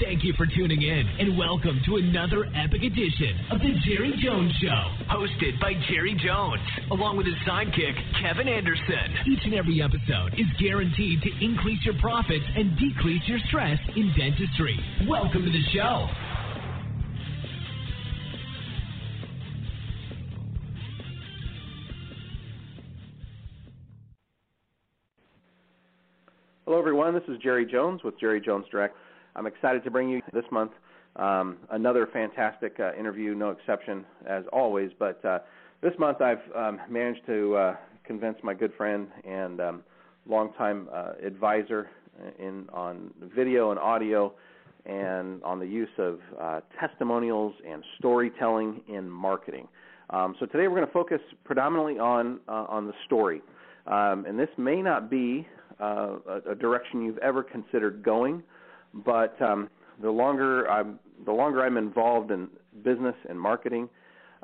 Thank you for tuning in and welcome to another epic edition of The Jerry Jones Show, hosted by Jerry Jones, along with his sidekick, Kevin Anderson. Each and every episode is guaranteed to increase your profits and decrease your stress in dentistry. Welcome to the show. Hello, everyone. This is Jerry Jones with Jerry Jones Direct. I'm excited to bring you this month um, another fantastic uh, interview, no exception as always. But uh, this month I've um, managed to uh, convince my good friend and um, longtime uh, advisor in on video and audio and on the use of uh, testimonials and storytelling in marketing. Um, so today we're going to focus predominantly on uh, on the story, um, and this may not be uh, a, a direction you've ever considered going, but um, the longer I'm the longer I'm involved in business and marketing,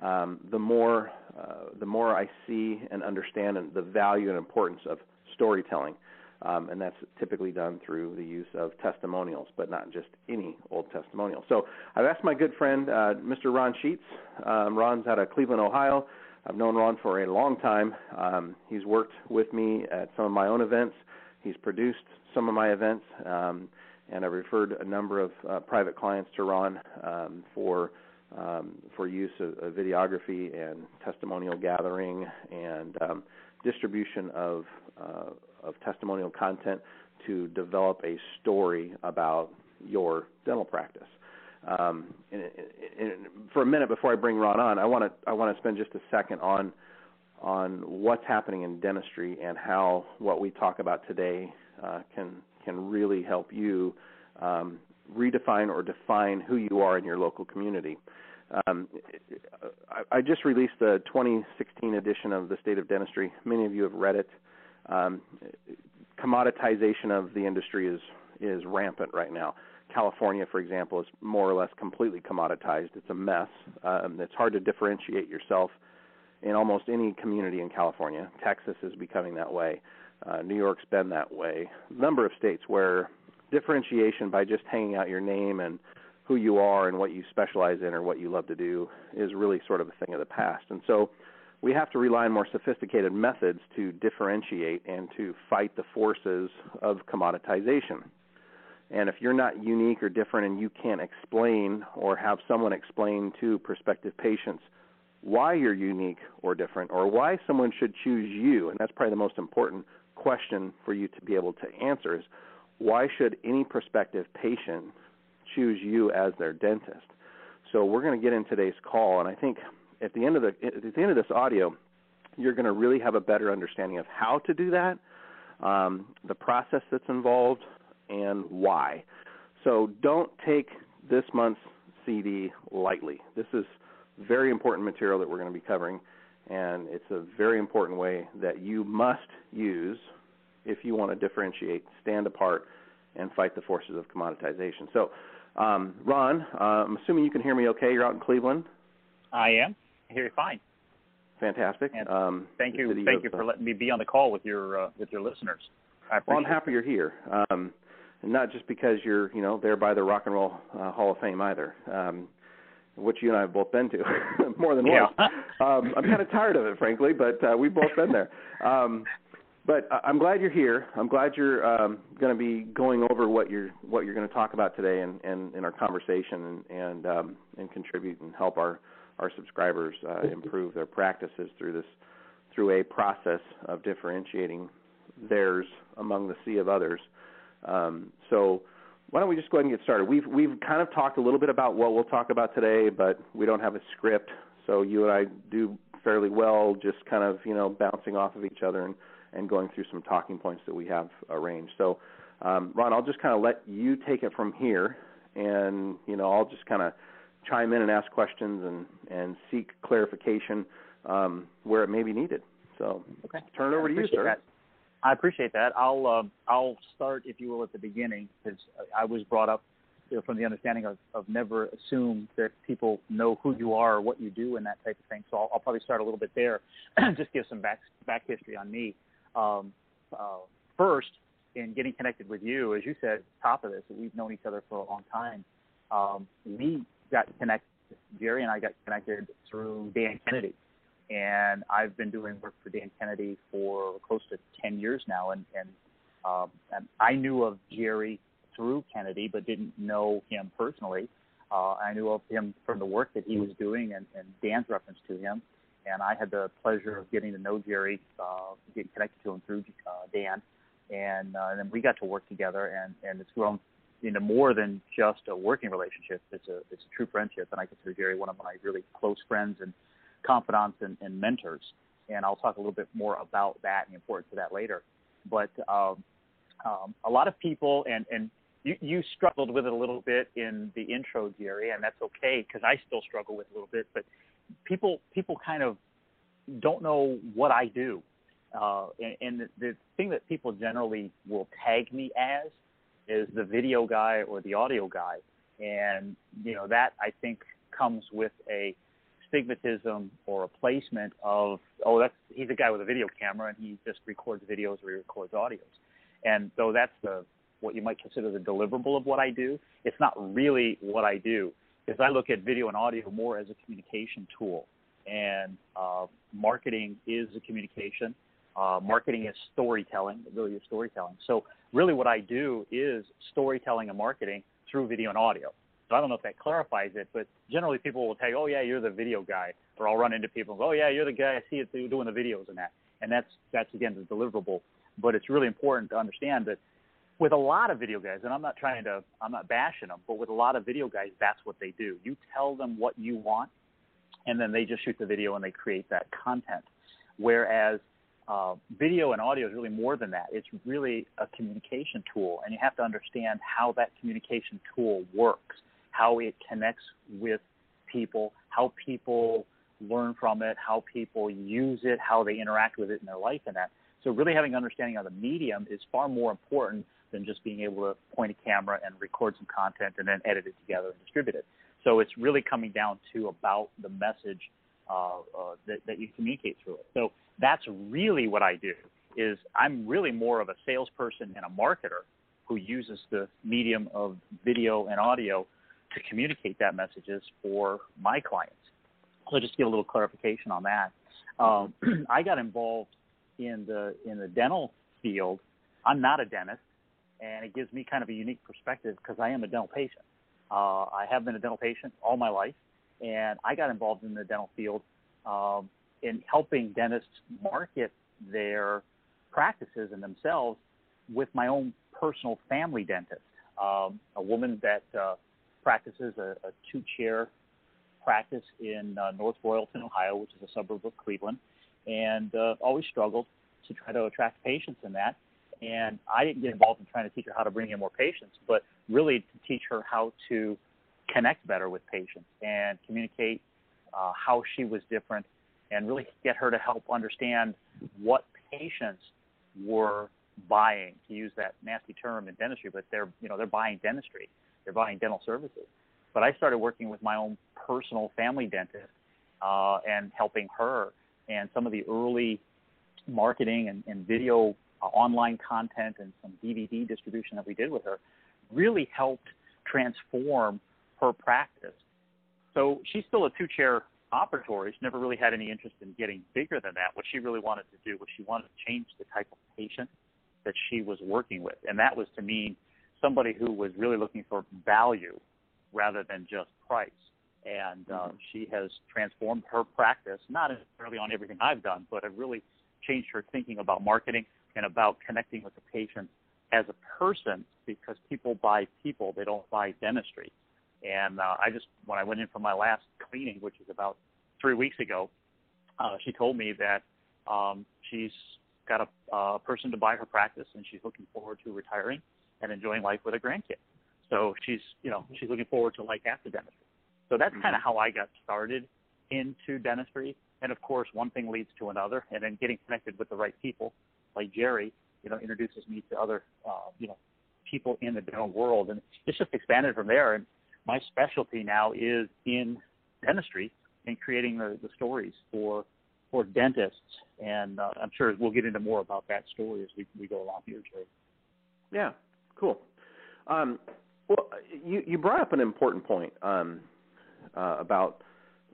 um, the more uh, the more I see and understand the value and importance of storytelling. Um, and that's typically done through the use of testimonials, but not just any old testimonial. So I've asked my good friend, uh, Mr. Ron Sheetz. Um, Ron's out of Cleveland, Ohio. I've known Ron for a long time. Um, he's worked with me at some of my own events. He's produced some of my events, um, and I've referred a number of uh, private clients to Ron um, for um, for use of, of, videography and testimonial gathering and um, distribution of uh, of testimonial content to develop a story about your dental practice. Um, and, and for a minute before I bring Ron on, I want to I want to spend just a second on on what's happening in dentistry and how what we talk about today uh, can can really help you um, redefine or define who you are in your local community. Um, I, I, just released the 2016 edition of the State of Dentistry. Many of you have read it. Um, commoditization of the industry is is rampant right now. California, for example, is more or less completely commoditized. It's a mess. Um, it's hard to differentiate yourself in almost any community in California. Texas is becoming that way. Uh, New York's been that way. A number of states where differentiation by just hanging out your name and who you are and what you specialize in or what you love to do is really sort of a thing of the past. And so we have to rely on more sophisticated methods to differentiate and to fight the forces of commoditization. And if you're not unique or different and you can't explain or have someone explain to prospective patients why you're unique or different or why someone should choose you, and that's probably the most important question for you to be able to answer is why should any prospective patient choose you as their dentist? So we're going to get in today's call, and I think at the end of the at the end of this audio, you're going to really have a better understanding of how to do that, um, the process that's involved, and why. So don't take this month's CD lightly. This is very important material that we're going to be covering, and it's a very important way that you must use if you want to differentiate, stand apart, and fight the forces of commoditization. So, um, Ron, uh, I'm assuming you can hear me okay. You're out in Cleveland. I am. I hear you fine. Fantastic. Um, thank you. Thank of, you for uh, letting me be on the call with your uh, with your listeners. I well, I'm happy you're here. Um, and not just because you're, you know, there by the Rock and Roll uh, Hall of Fame either. Um, which you and I have both been to more than yeah. once. Um, I'm kind of tired of it, frankly, but uh, we've both been there. Um, but I'm glad you're here. I'm glad you're um, going to be going over what you're what you're going to talk about today and in, in, in, our conversation and and, um, and contribute and help our our subscribers uh, improve their practices through this through a process of differentiating theirs among the sea of others. Um, so why don't we just go ahead and get started? We've we've kind of talked a little bit about what we'll talk about today, but we don't have a script, so you and I do fairly well just kind of you know bouncing off of each other and and going through some talking points that we have arranged. So, um, Ron, I'll just kind of let you take it from here, and you know, I'll just kind of chime in and ask questions and and seek clarification um, where it may be needed. So, okay. turn it over to you, sir. That. I appreciate that. I'll uh, I'll start, if you will, at the beginning because I was brought up you know, from the understanding of, of never assume that people know who you are or what you do and that type of thing. So I'll, I'll probably start a little bit there, just give some back back history on me. Um, uh, first, in getting connected with you, as you said, top of this, we've known each other for a long time. Um, we got connected. Jerry and I got connected through Dan Kennedy, and I've been doing work for Dan Kennedy for close to 10 years now. And and, um, and I knew of Jerry through Kennedy, but didn't know him personally. Uh, I knew of him from the work that he was doing and, and Dan's reference to him. And I had the pleasure of getting to know Jerry, uh, getting connected to him through uh, Dan. And, uh, and then we got to work together, and, and it's grown into more than just a working relationship. It's a it's a true friendship, and I consider Jerry one of my really close friends and confidants and, and mentors. And I'll talk a little bit more about that and the importance of that later. But um, um, a lot of people, and and you, you struggled with it a little bit in the intro, Jerry, and that's okay because I still struggle with it a little bit. But people people kind of don't know what I do, uh, and, and the, the thing that people generally will tag me as is the video guy or the audio guy, and you know that I think comes with a stigmatism or a placement of oh that's he's a guy with a video camera and he just records videos or he records audios, and so that's the what you might consider the deliverable of what I do. It's not really what I do because I look at video and audio more as a communication tool, and uh, marketing is a communication. Uh, marketing is storytelling, really is storytelling. So really what I do is storytelling and marketing through video and audio. So I don't know if that clarifies it, but generally people will tell you, oh yeah, you're the video guy, or I'll run into people and go, oh yeah, you're the guy I see it doing the videos and that. And that's that's again the deliverable. But it's really important to understand that with a lot of video guys, and I'm not trying to, I'm not bashing them, but with a lot of video guys, that's what they do. You tell them what you want, and then they just shoot the video and they create that content. Whereas uh, video and audio is really more than that. It's really a communication tool, and you have to understand how that communication tool works, how it connects with people, how people learn from it, how people use it, how they interact with it in their life, and that. So, really having an understanding of the medium is far more important than just being able to point a camera and record some content and then edit it together and distribute it. So, it's really coming down to about the message uh, uh, that, that you communicate through it. So that's really what I do. Is I'm really more of a salesperson and a marketer who uses the medium of video and audio to communicate that messages for my clients. So just give a little clarification on that. Um, I got involved in the in the dental field. I'm not a dentist, and it gives me kind of a unique perspective because I am a dental patient. Uh, I have been a dental patient all my life, and I got involved in the dental field um, in helping dentists market their practices and themselves with my own personal family dentist, um, a woman that uh, practices a, a two-chair practice in uh, North Royalton, Ohio, which is a suburb of Cleveland, and uh, always struggled to try to attract patients in that. And I didn't get involved in trying to teach her how to bring in more patients, but really to teach her how to connect better with patients and communicate uh, how she was different and really get her to help understand what patients were buying to use that nasty term in dentistry but they're you know they're buying dentistry they're buying dental services but i started working with my own personal family dentist uh, and helping her and some of the early marketing and, and video uh, online content and some dvd distribution that we did with her really helped transform her practice so she's still a two chair operatory. She never really had any interest in getting bigger than that. What she really wanted to do was she wanted to change the type of patient that she was working with. And that was to mean somebody who was really looking for value rather than just price. And uh, mm-hmm. she has transformed her practice, not necessarily on everything I've done, but it really changed her thinking about marketing and about connecting with the patient as a person because people buy people, they don't buy dentistry. And uh, I just, when I went in for my last cleaning, which is about three weeks ago, uh, she told me that um, she's got a uh, person to buy her practice, and she's looking forward to retiring and enjoying life with a grandkid. So she's, you know, she's looking forward to life after dentistry. So that's mm-hmm. kind of how I got started into dentistry. And of course, one thing leads to another, and then getting connected with the right people, like Jerry, you know, introduces me to other, uh, you know, people in the dental world, and it's just expanded from there. And my specialty now is in dentistry and creating the, the stories for for dentists. And uh, I'm sure we'll get into more about that story as we, we go along here, Jerry. Yeah, cool. Um, well, you you brought up an important point um, uh, about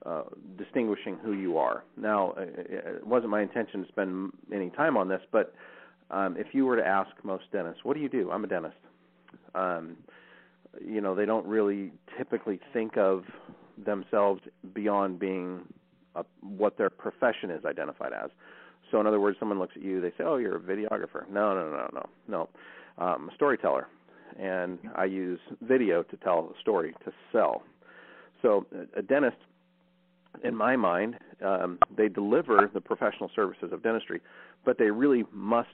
uh, distinguishing who you are. Now, uh, it wasn't my intention to spend any time on this, but um, if you were to ask most dentists, "What do you do?" I'm a dentist. Um, you know, they don't really typically think of themselves beyond being a, what their profession is identified as. So, in other words, someone looks at you, they say, "Oh, you're a videographer." No, no, no, no, no. Um, a storyteller, and I use video to tell a story to sell. So, a dentist, in my mind, um, they deliver the professional services of dentistry, but they really must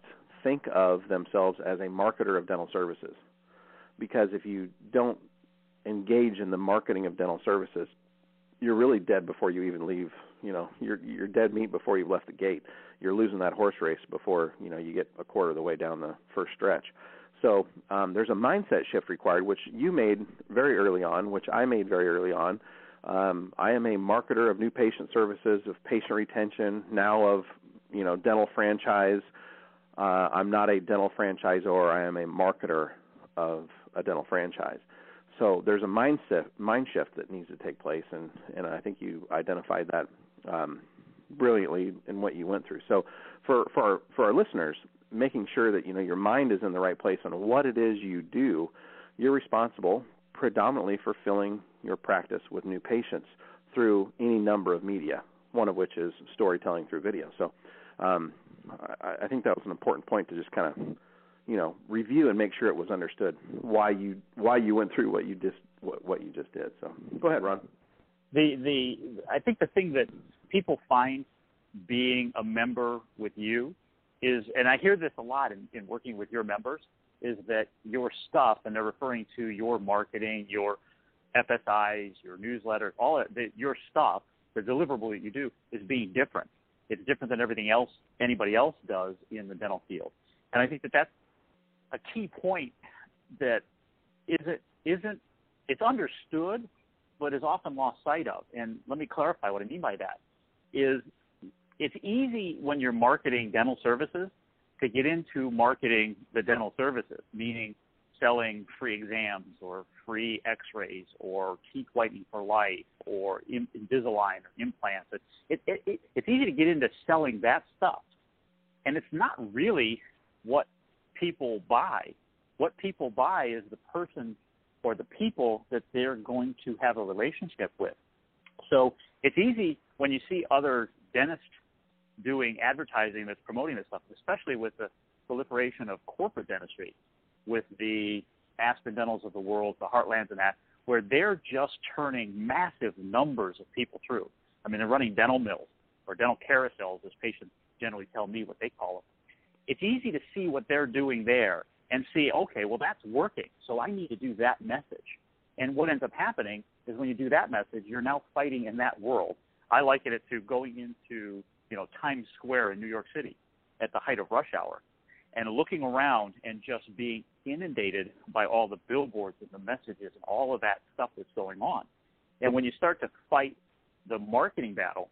think of themselves as a marketer of dental services. Because if you don't engage in the marketing of dental services, you're really dead before you even leave you know you're you're dead meat before you've left the gate. You're losing that horse race before you know you get a quarter of the way down the first stretch. So um, there's a mindset shift required, which you made very early on, which I made very early on. Um, I am a marketer of new patient services, of patient retention, now of you know dental franchise. Uh, I'm not a dental franchisor. I am a marketer of a dental franchise. So there's a mindset mind shift that needs to take place, and and I think you identified that um, brilliantly in what you went through. So for for our, for our listeners, making sure that you know your mind is in the right place on what it is you do, you're responsible predominantly for filling your practice with new patients through any number of media, one of which is storytelling through video. So um, I, I think that was an important point to just kind of you know review and make sure it was understood why you why you went through what you just what, what you just did. So go ahead, Ron. The the I think the thing that people find being a member with you is, and I hear this a lot in, in working with your members, is that your stuff, and they're referring to your marketing, your FSIs, your newsletters, all that, your stuff, the deliverable that you do, is being different. It's different than everything else anybody else does in the dental field, and I think that that's a key point that isn't isn't it's understood, but is often lost sight of. And let me clarify what I mean by that. Is it's easy when you're marketing dental services to get into marketing the dental services, meaning selling free exams or free x-rays or teeth whitening for life or Invisalign or implants. It, it, it, it's easy to get into selling that stuff. And it's not really what people buy. What people buy is the person or the people that they're going to have a relationship with. So it's easy when you see other dentists doing advertising that's promoting this stuff, especially with the proliferation of corporate dentistry, with the Aspen Dentals of the world, the Heartlands and that, where they're just turning massive numbers of people through. I mean, they're running dental mills or dental carousels, as patients generally tell me what they call them it's easy to see what they're doing there and see, okay, well, that's working. So I need to do that message. And what ends up happening is when you do that message, you're now fighting in that world. I liken it to going into, you know, Times Square in New York City at the height of rush hour and looking around and just being inundated by all the billboards and the messages and all of that stuff that's going on. And when you start to fight the marketing battle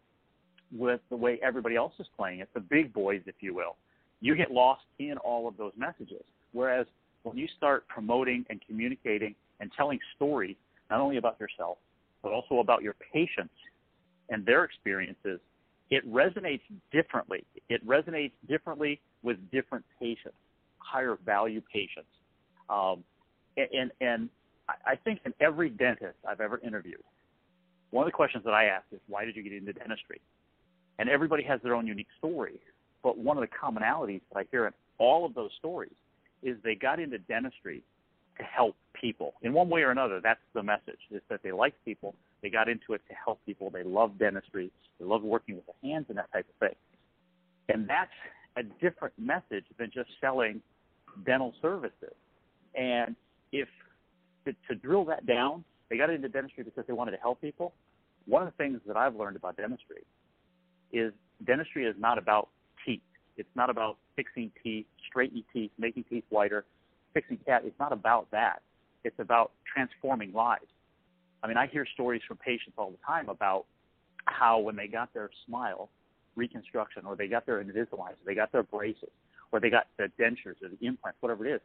with the way everybody else is playing it, the big boys, if you will, you get lost in all of those messages. Whereas when you start promoting and communicating and telling stories, not only about yourself, but also about your patients and their experiences, it resonates differently. It resonates differently with different patients, higher value patients. Um, and, and I think in every dentist I've ever interviewed, one of the questions that I ask is, why did you get into dentistry? And everybody has their own unique story. But one of the commonalities that I hear in all of those stories is they got into dentistry to help people in one way or another. That's the message: is that they like people, they got into it to help people, they love dentistry, they love working with the hands and that type of thing. And that's a different message than just selling dental services. And if to, to drill that down, they got into dentistry because they wanted to help people. One of the things that I've learned about dentistry is dentistry is not about teeth. it's not about fixing teeth, straightening teeth, making teeth whiter, fixing cat. It's not about that. It's about transforming lives. I mean, I hear stories from patients all the time about how when they got their smile reconstruction, or they got their Invisalign, or they got their braces, or they got the dentures or the implants, whatever it is,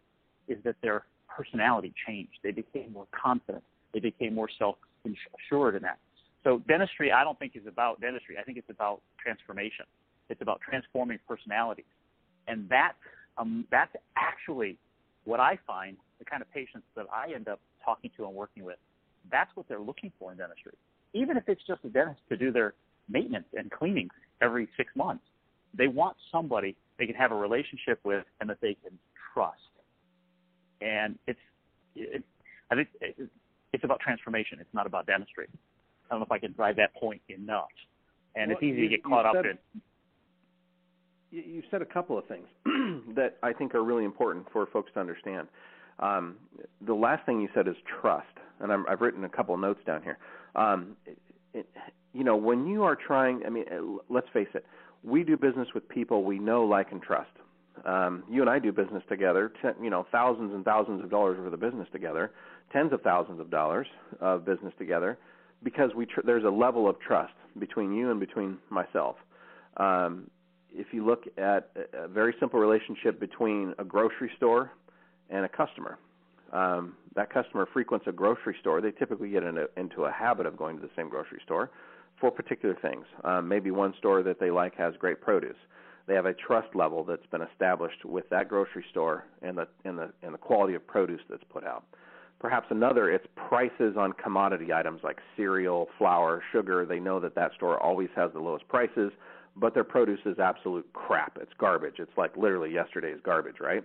is that their personality changed. They became more confident. They became more self-assured in that. So dentistry, I don't think is about dentistry. I think it's about transformation. It's about transforming personalities, and that um, that's actually what I find the kind of patients that I end up talking to and working with. That's what they're looking for in dentistry. Even if it's just a dentist to do their maintenance and cleaning every six months, they want somebody they can have a relationship with and that they can trust. And it's, it, I think it's about transformation. It's not about dentistry. I don't know if I can drive that point enough. And well, it's easy you, to get caught up said, in. You said a couple of things that I think are really important for folks to understand. Um, the last thing you said is trust, and i have written a couple of notes down here. Um, it, it, you know, when you are trying, I mean, let's face it, we do business with people we know, like, and trust. Um, you and I do business together, ten, you know, thousands and thousands of dollars worth of business together, tens of thousands of dollars of business together, because we tr- there's a level of trust between you and between myself. Um, if you look at a very simple relationship between a grocery store and a customer, um, that customer frequents a grocery store. They typically get into, into a habit of going to the same grocery store for particular things. Um, maybe one store that they like has great produce. They have a trust level that's been established with that grocery store and the and the and the quality of produce that's put out. Perhaps another, it's prices on commodity items like cereal, flour, sugar. They know that that store always has the lowest prices, but their produce is absolute crap. It's garbage. It's like literally yesterday's garbage, right?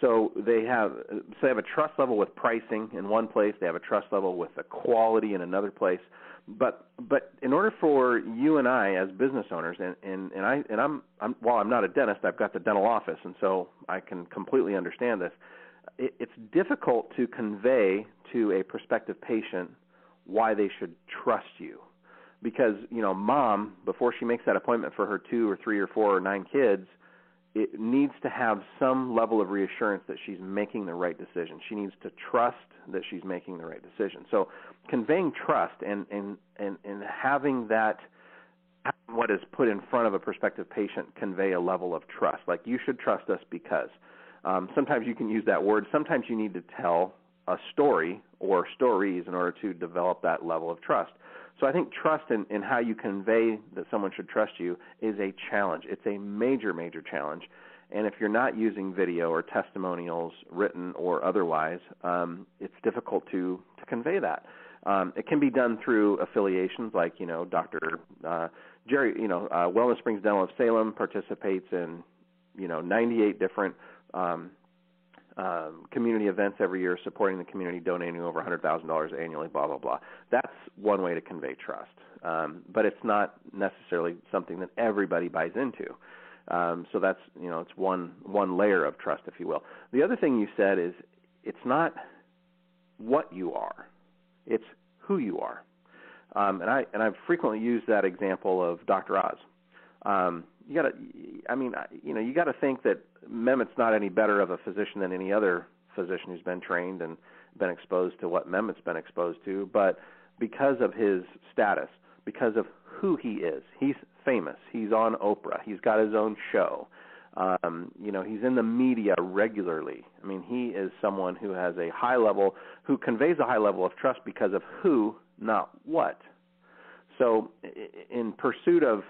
So they have so they have a trust level with pricing in one place. They have a trust level with the quality in another place. But but in order for you and I as business owners, and and, and I and I'm I'm while I'm not a dentist, I've got the dental office, and so I can completely understand this. It, it's difficult to convey to a prospective patient why they should trust you because you know mom before she makes that appointment for her two or three or four or nine kids it needs to have some level of reassurance that she's making the right decision. She needs to trust that she's making the right decision. So conveying trust and and and, and having that what is put in front of a prospective patient convey a level of trust. Like you should trust us because. Um, sometimes you can use that word. Sometimes you need to tell a story or stories in order to develop that level of trust. So I think trust in, in how you convey that someone should trust you is a challenge. It's a major, major challenge. And if you're not using video or testimonials, written or otherwise, um, it's difficult to, to convey that. Um, it can be done through affiliations, like you know, Dr. Uh, Jerry, you know, uh, Wellness Springs Dental of Salem participates in you know 98 different um, um, community events every year, supporting the community, donating over $100,000 annually, blah blah blah. That's one way to convey trust, um, but it's not necessarily something that everybody buys into. Um, so that's you know it's one one layer of trust, if you will. The other thing you said is it's not what you are, it's who you are. Um, and I and I've frequently used that example of Dr. Oz. Um, you got to, I mean, you know, you got to think that Mehmet's not any better of a physician than any other physician who's been trained and been exposed to what Mehmet's been exposed to, but because of his status, because of who he is, he's famous. He's on Oprah. He's got his own show. Um, you know, he's in the media regularly. I mean, he is someone who has a high level, who conveys a high level of trust because of who, not what. So, in pursuit of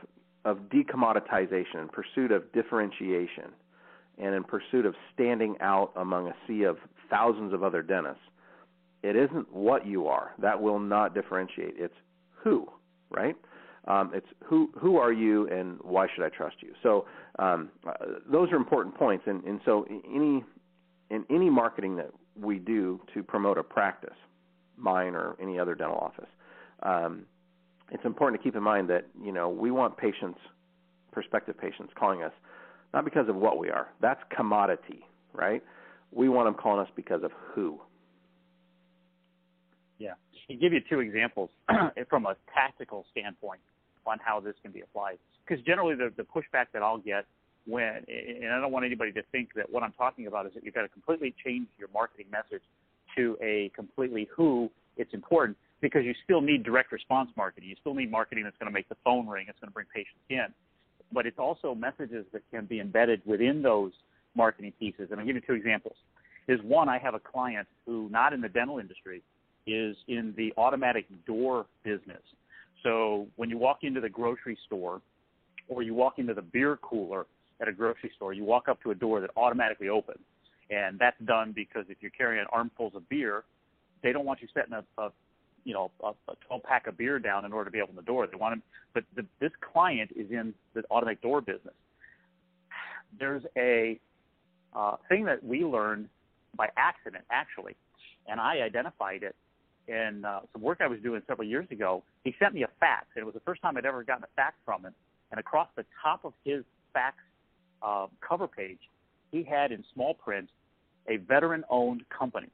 of decommoditization, in pursuit of differentiation, and in pursuit of standing out among a sea of thousands of other dentists, it isn't what you are that will not differentiate. It's who, right? Um, it's who who are you and why should I trust you? So um, uh, those are important points, and, and so any in any marketing that we do to promote a practice, mine or any other dental office, um, it's important to keep in mind that you know we want patients, prospective patients, calling us not because of what we are. That's commodity, right? We want them calling us because of who. Yeah, I'll give you two examples from a tactical standpoint on how this can be applied. Because generally, the, the pushback that I'll get when, and I don't want anybody to think that what I'm talking about is that you've got to completely change your marketing message to a completely who it's important because you still need direct response marketing. You still need marketing that's going to make the phone ring. It's going to bring patients in. But it's also messages that can be embedded within those marketing pieces. And I'll give you two examples. is one, I have a client who, not in the dental industry, is in the automatic door business. So when you walk into the grocery store or you walk into the beer cooler at a grocery store, you walk up to a door that automatically opens. And that's done because if you're carrying armfuls of beer, they don't want you setting a, a you know a, a 12 pack of beer down in order to be open the door. They want them, but the, this client is in the automatic door business. There's a uh, thing that we learned by accident, actually, and I identified it in uh, some work I was doing several years ago. He sent me a fax, and it was the first time I'd ever gotten a fax from him. And across the top of his fax uh, cover page, he had in small print a veteran-owned company.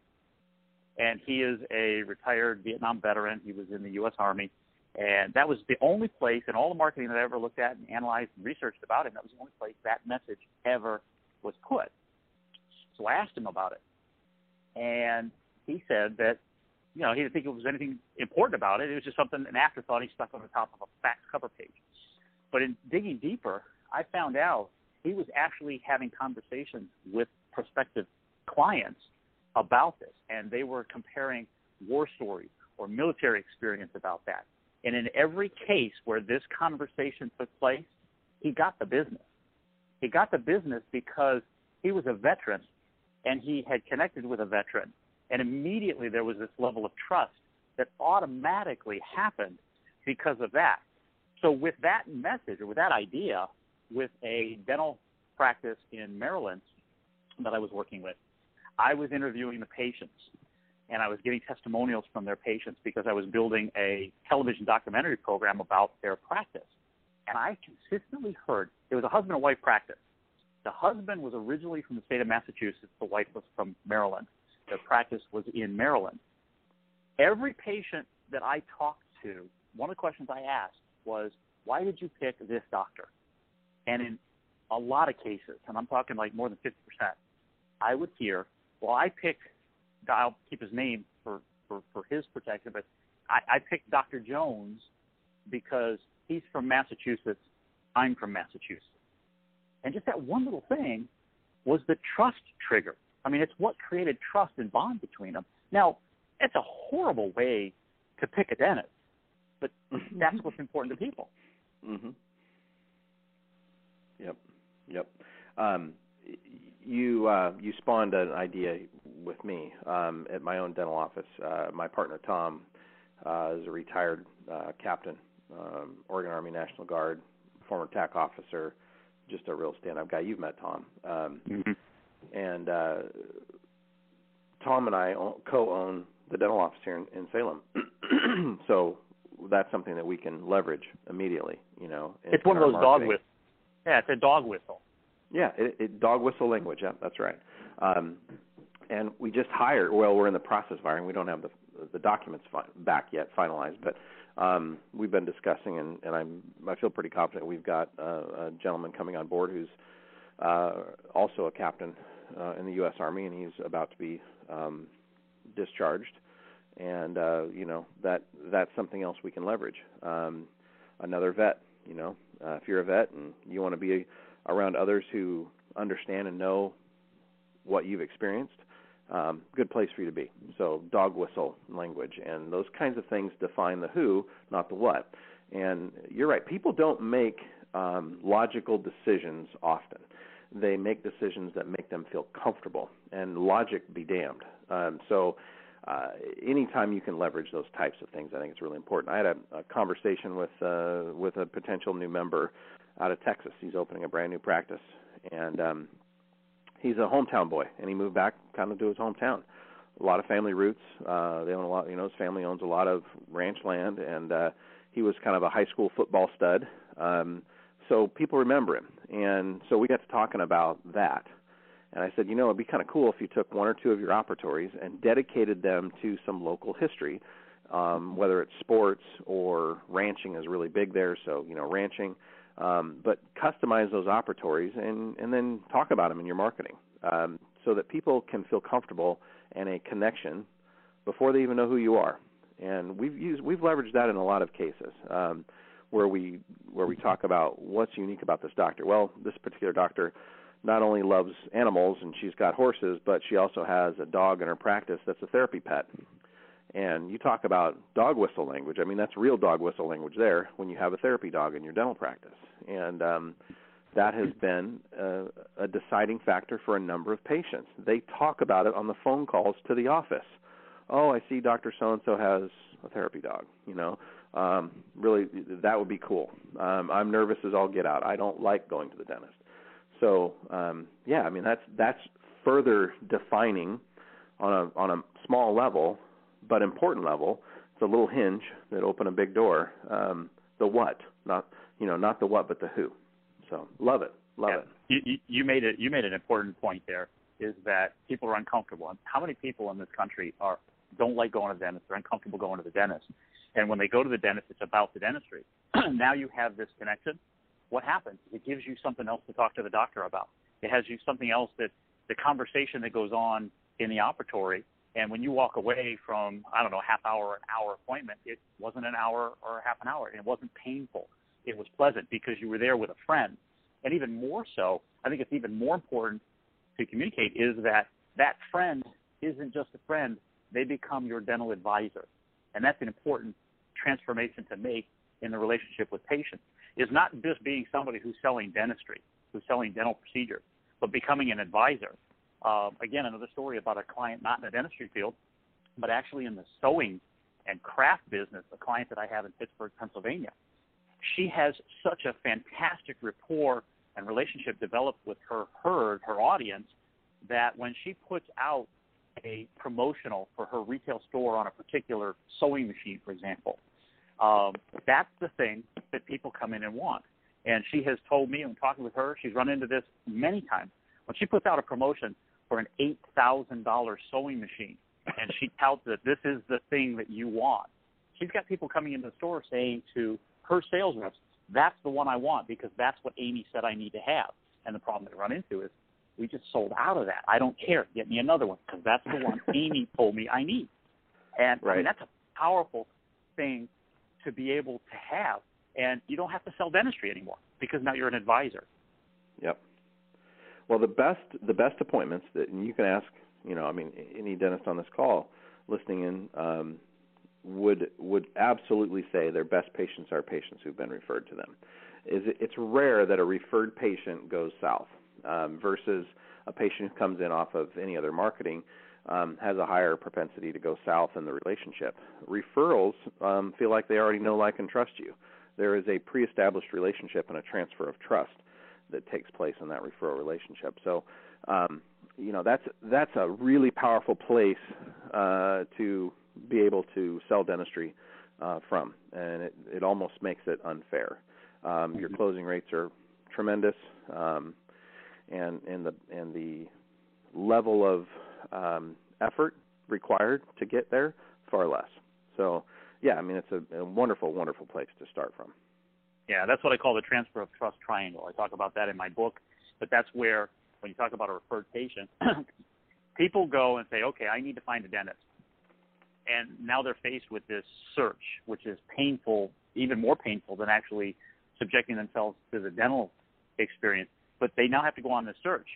And he is a retired Vietnam veteran. He was in the U.S. Army. And that was the only place in all the marketing that I ever looked at and analyzed and researched about him, that was the only place that message ever was put. So I asked him about it. And he said that, you know, he didn't think it was anything important about it. It was just something, an afterthought he stuck on the top of a fax cover page. But in digging deeper, I found out he was actually having conversations with prospective clients about this, and they were comparing war stories or military experience about that. And in every case where this conversation took place, he got the business. He got the business because he was a veteran and he had connected with a veteran. And immediately there was this level of trust that automatically happened because of that. So, with that message or with that idea, with a dental practice in Maryland that I was working with, I was interviewing the patients and I was getting testimonials from their patients because I was building a television documentary program about their practice. And I consistently heard it was a husband and wife practice. The husband was originally from the state of Massachusetts, the wife was from Maryland. Their practice was in Maryland. Every patient that I talked to, one of the questions I asked was, Why did you pick this doctor? And in a lot of cases, and I'm talking like more than 50%, I would hear, Well, I picked I'll keep his name for, for, for his protection, but I, I picked Dr. Jones because he's from Massachusetts. I'm from Massachusetts. And just that one little thing was the trust trigger. I mean, it's what created trust and bond between them. Now, it's a horrible way to pick a dentist, but that's what's important to people. Mm-hmm. Yep. Yep. Um, you uh, you spawned an idea with me um, at my own dental office. Uh, my partner Tom uh, is a retired uh, captain, um, Oregon Army National Guard, former TAC officer, just a real stand-up guy. You've met Tom, um, mm-hmm. and uh, Tom and I co-own the dental office here in, in Salem, so that's something that we can leverage immediately. You know, it's one of those dog whistles. Yeah, it's a dog whistle. Yeah, it, it, dog whistle language. Yeah, that's right. Um, and we just hired. Well, we're in the process of hiring. We don't have the the documents fi- back yet, finalized, but um, we've been discussing, and, and I'm I feel pretty confident we've got uh, a gentleman coming on board who's uh, also a captain uh, in the U.S. Army, and he's about to be um, discharged. And uh, you know that that's something else we can leverage. Um, another vet, you know, uh, if you're a vet and you want to be around others who understand and know what you've experienced, um, good place for you to be. So dog whistle language and those kinds of things define the who, not the what. And you're right. People don't make um, logical decisions often. They make decisions that make them feel comfortable, and logic be damned. Um, so, uh, anytime you can leverage those types of things, I think it's really important. I had a, a conversation with uh, with a potential new member out of Texas. He's opening a brand new practice, and um, he's a hometown boy, and he moved back kind of to his hometown. A lot of family roots. Uh, they own a lot. You know, his family owns a lot of ranch land, and uh, he was kind of a high school football stud. Um, so people remember him, and so we got to talking about that. And I said, you know, it'd be kind of cool if you took one or two of your operatories and dedicated them to some local history, um, whether it's sports or ranching is really big there. So you know, ranching um, but customize those operatories and, and then talk about them in your marketing um, so that people can feel comfortable and a connection before they even know who you are. And we've used we've leveraged that in a lot of cases um, where we where we talk about what's unique about this doctor. Well, this particular doctor not only loves animals and she's got horses, but she also has a dog in her practice that's a therapy pet. And you talk about dog whistle language. I mean, that's real dog whistle language there when you have a therapy dog in your dental practice. And um, that has been a, a deciding factor for a number of patients. They talk about it on the phone calls to the office. Oh, I see Dr. So and so has a therapy dog, you know. Um really that would be cool. Um I'm nervous as all get out. I don't like going to the dentist. So, um yeah, I mean that's that's further defining on a on a small level but important level. It's a little hinge that open a big door. Um the what, not you know, not the what but the who. So love it, love yeah. it. You, you made it. You made an important point there. Is that people are uncomfortable. How many people in this country are don't like going to the dentist? They're uncomfortable going to the dentist. And when they go to the dentist, it's about the dentistry. now you have this connection. What happens? It gives you something else to talk to the doctor about. It has you something else that the conversation that goes on in the operatory. And when you walk away from, I don't know, half hour or an hour appointment, it wasn't an hour or half an hour. It wasn't painful it was pleasant because you were there with a friend. And even more so, I think it's even more important to communicate is that that friend isn't just a friend, they become your dental advisor. And that's an important transformation to make in the relationship with patients. Is not just being somebody who's selling dentistry, who's selling dental procedures, but becoming an advisor. Uh, again, another story about a client not in the dentistry field, but actually in the sewing and craft business, a client that I have in Pittsburgh, Pennsylvania she has such a fantastic rapport and relationship developed with her herd, her audience, that when she puts out a promotional for her retail store on a particular sewing machine, for example, um, that's the thing that people come in and want. And she has told me, I'm talking with her, she's run into this many times. When she puts out a promotion for an $8,000 sewing machine, and she touts that this is the thing that you want, she's got people coming into the store saying to her sales reps, that's the one I want because that's what Amy said I need to have. And the problem they run into is we just sold out of that. I don't care. Get me another one because that's the one Amy told me I need. And right. I mean, that's a powerful thing to be able to have. And you don't have to sell dentistry anymore because now you're an advisor. Yep. Well, the best the best appointments that and you can ask, you know, I mean, any dentist on this call listening in, um, would would absolutely say their best patients are patients who've been referred to them. Is it, it's rare that a referred patient goes south um, versus a patient who comes in off of any other marketing um, has a higher propensity to go south in the relationship. Referrals um, feel like they already know, like, and trust you. There is a pre-established relationship and a transfer of trust that takes place in that referral relationship. So, um, you know, that's that's a really powerful place uh, to be able to sell dentistry uh, from, and it, it almost makes it unfair. Um, your mm-hmm. closing rates are tremendous, um, and and the and the level of um, effort required to get there far less. So yeah, I mean it's a, a wonderful, wonderful place to start from. Yeah, that's what I call the transfer of trust triangle. I talk about that in my book, but that's where when you talk about a referred patient, people go and say, okay, I need to find a dentist and now they're faced with this search, which is painful, even more painful than actually subjecting themselves to the dental experience. But they now have to go on this search,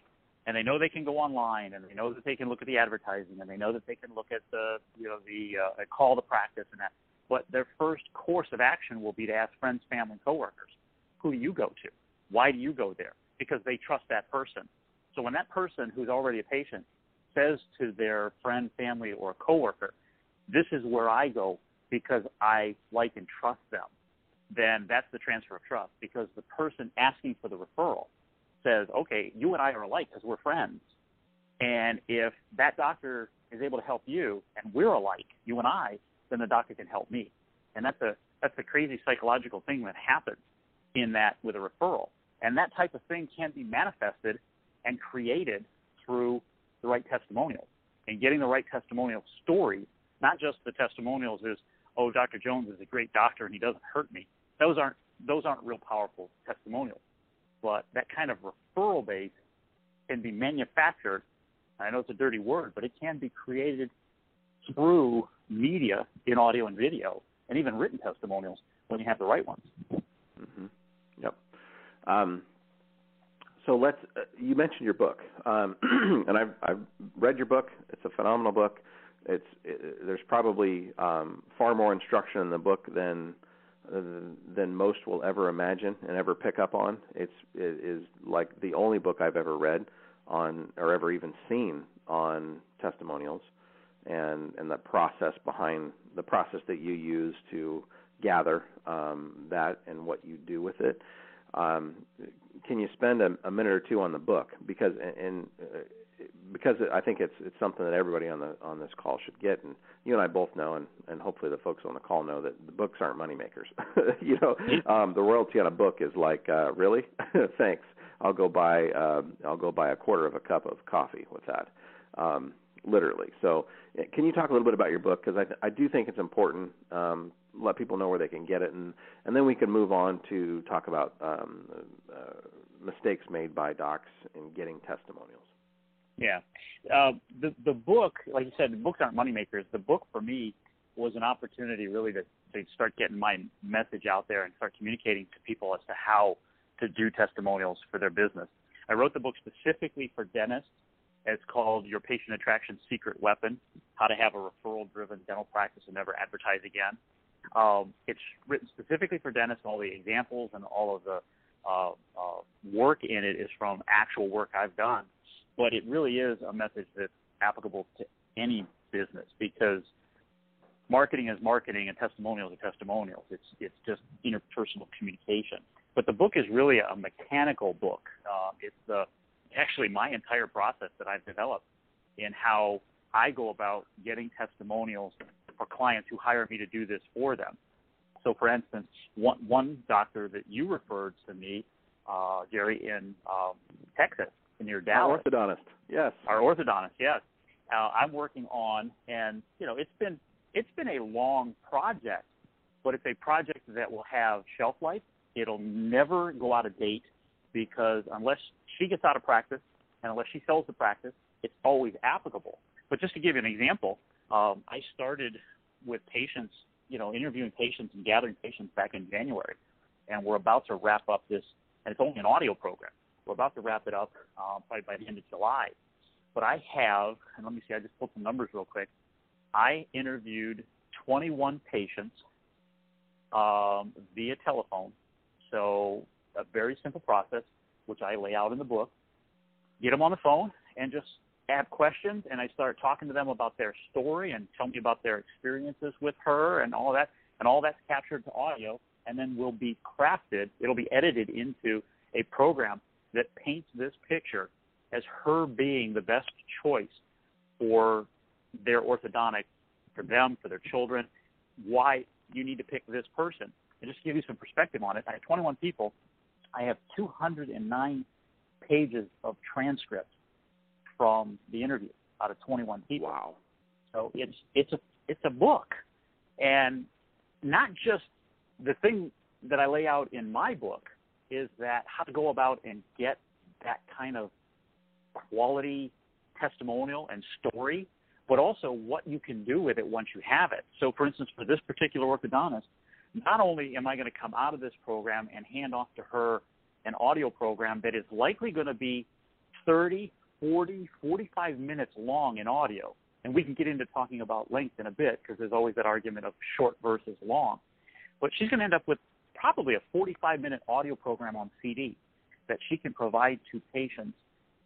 and they know they can go online, and they know that they can look at the advertising, and they know that they can look at the you know the uh, call to practice and that. But their first course of action will be to ask friends, family, and coworkers, who do you go to? Why do you go there? Because they trust that person. So when that person who's already a patient says to their friend, family, or coworker, this is where I go because I like and trust them, then that's the transfer of trust because the person asking for the referral says, okay, you and I are alike because we're friends. And if that doctor is able to help you and we're alike, you and I, then the doctor can help me. And that's a that's a crazy psychological thing that happens in that with a referral. And that type of thing can be manifested and created through the right testimonials and getting the right testimonial stories not just the testimonials is, oh, Dr. Jones is a great doctor and he doesn't hurt me. Those aren't those aren't real powerful testimonials. But that kind of referral base can be manufactured. I know it's a dirty word, but it can be created through media in audio and video, and even written testimonials when you have the right ones. Mm-hmm. Yep. Um, so let's. Uh, you mentioned your book, um, and I've I've read your book. It's a phenomenal book. It's it, there's probably um, far more instruction in the book than uh, than most will ever imagine and ever pick up on. It's it is like the only book I've ever read on or ever even seen on testimonials and and the process behind the process that you use to gather um, that and what you do with it. Um, can you spend a, a, minute or two on the book because and uh, because I think it's it's something that everybody on the on this call should get, and you and I both know, and and hopefully the folks on the call know that the books aren't money makers. you know, um, the royalty on a book is like, uh, really, thanks. I'll go buy uh, I'll go buy a quarter of a cup of coffee with that, um, literally. So, eh, can you talk a little bit about your book because I th- I do think it's important. Um, let people know where they can get it, and and then we can move on to talk about um, uh, mistakes made by docs in getting testimonials. Yeah, uh, the the book, like you said, the books aren't money makers. The book for me was an opportunity really to to start getting my message out there and start communicating to people as to how to do testimonials for their business. I wrote the book specifically for dentists. It's called Your Patient Attraction Secret Weapon: How to Have a Referral-Driven Dental Practice and Never Advertise Again. Um, it's written specifically for dentists. And all the examples and all of the uh, uh, work in it is from actual work I've done but it really is a message that's applicable to any business because marketing is marketing and testimonials are testimonials. It's it's just interpersonal communication. But the book is really a mechanical book. Uh, it's the actually my entire process that I've developed in how I go about getting testimonials for clients who hire me to do this for them. So, for instance, one one doctor that you referred to me, uh, Jerry, in um, Texas, near Dallas. Our orthodontist, yes. Our orthodontist, yes. Uh, I'm working on, and you know, it's been it's been a long project, but it's a project that will have shelf life. It'll never go out of date because unless she gets out of practice and unless she sells the practice, it's always applicable. But just to give you an example, um, I started with patients, you know, interviewing patients and gathering patients back in January, and we're about to wrap up this, and it's only an audio program. We're about to wrap it up uh, probably by the end of July. But I have, and let me see, I just pulled some numbers real quick. I interviewed 21 patients um, via telephone. So a very simple process, which I lay out in the book. Get them on the phone and just add questions, and I start talking to them about their story and tell me about their experiences with her and all that. And all that's captured to audio, and then will be crafted. It'll be edited into a program that paints this picture as her being the best choice for their orthodontic, for them, for their children, why you need to pick this person. And just to give you some perspective on it, I had 21 people. I have 209 pages of transcripts from the interview out of 21 people. Wow. So it's it's a it's a book, and not just the thing that I lay out in my book is that how to go about and get that kind of quality testimonial and story, but also what you can do with it once you have it. So, for instance, for this particular orthodontist, not only am I going to come out of this program and hand off to her an audio program that is likely going to be 30, 40, 45 minutes long in audio, and we can get into talking about length in a bit because there's always that argument of short versus long. But she's going to end up with probably a 45 minute audio program on CD that she can provide to patients.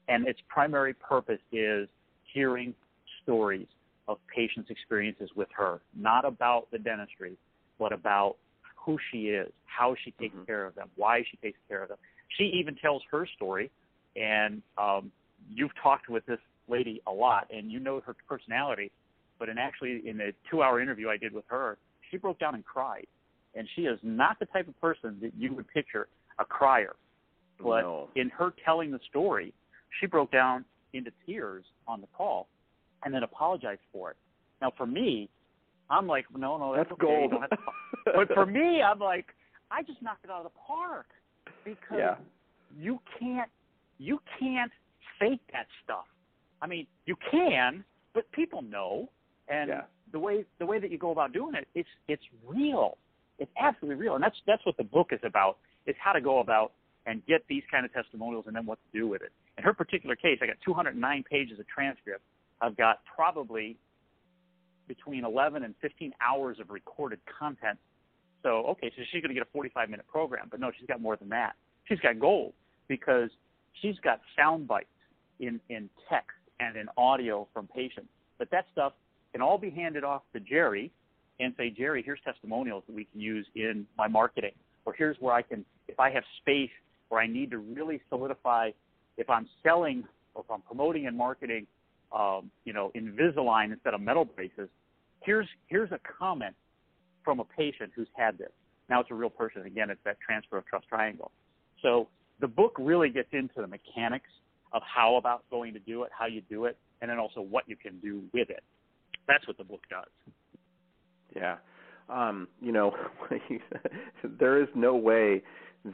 And its primary purpose is hearing stories of patients' experiences with her, not about the dentistry, but about who she is, how she takes mm-hmm. care of them, why she takes care of them. She even tells her story, and um, you've talked with this lady a lot, and you know her personality. But in actually in the two-hour interview I did with her, she broke down and cried and she is not the type of person that you would picture a crier. But no. in her telling the story, she broke down into tears on the call and then apologized for it. Now, for me, I'm like, no, no, that's, that's okay. gold. but for me, I'm like, I just knocked it out of the park because yeah. you can't, you can't fake that stuff. I mean, you can, but people know, and yeah. the way the way that you go about doing it, it's it's real. It's absolutely real, and that's that's what the book is about. Is how to go about and get these kind of testimonials and then what to do with it. In her particular case, I got 209 pages of transcript. I've got probably between 11 and 15 hours of recorded content. So, okay, so she's going to get a 45 minute program, but no, she's got more than that. She's got gold because she's got sound bites in, in text and in audio from patients. But that stuff can all be handed off to Jerry and say, Jerry, here's testimonials that we can use in my marketing, or here's where I can, if I have space where I need to really solidify, if I'm selling or if I'm promoting and marketing, um, you know, Invisalign instead of metal braces, here's here's a comment from a patient who's had this. Now it's a real person. Again, it's that transfer of trust triangle. So the book really gets into the mechanics of how about going to do it, how you do it, and then also what you can do with it. That's what the book does. Yeah. Um, you know, there is no way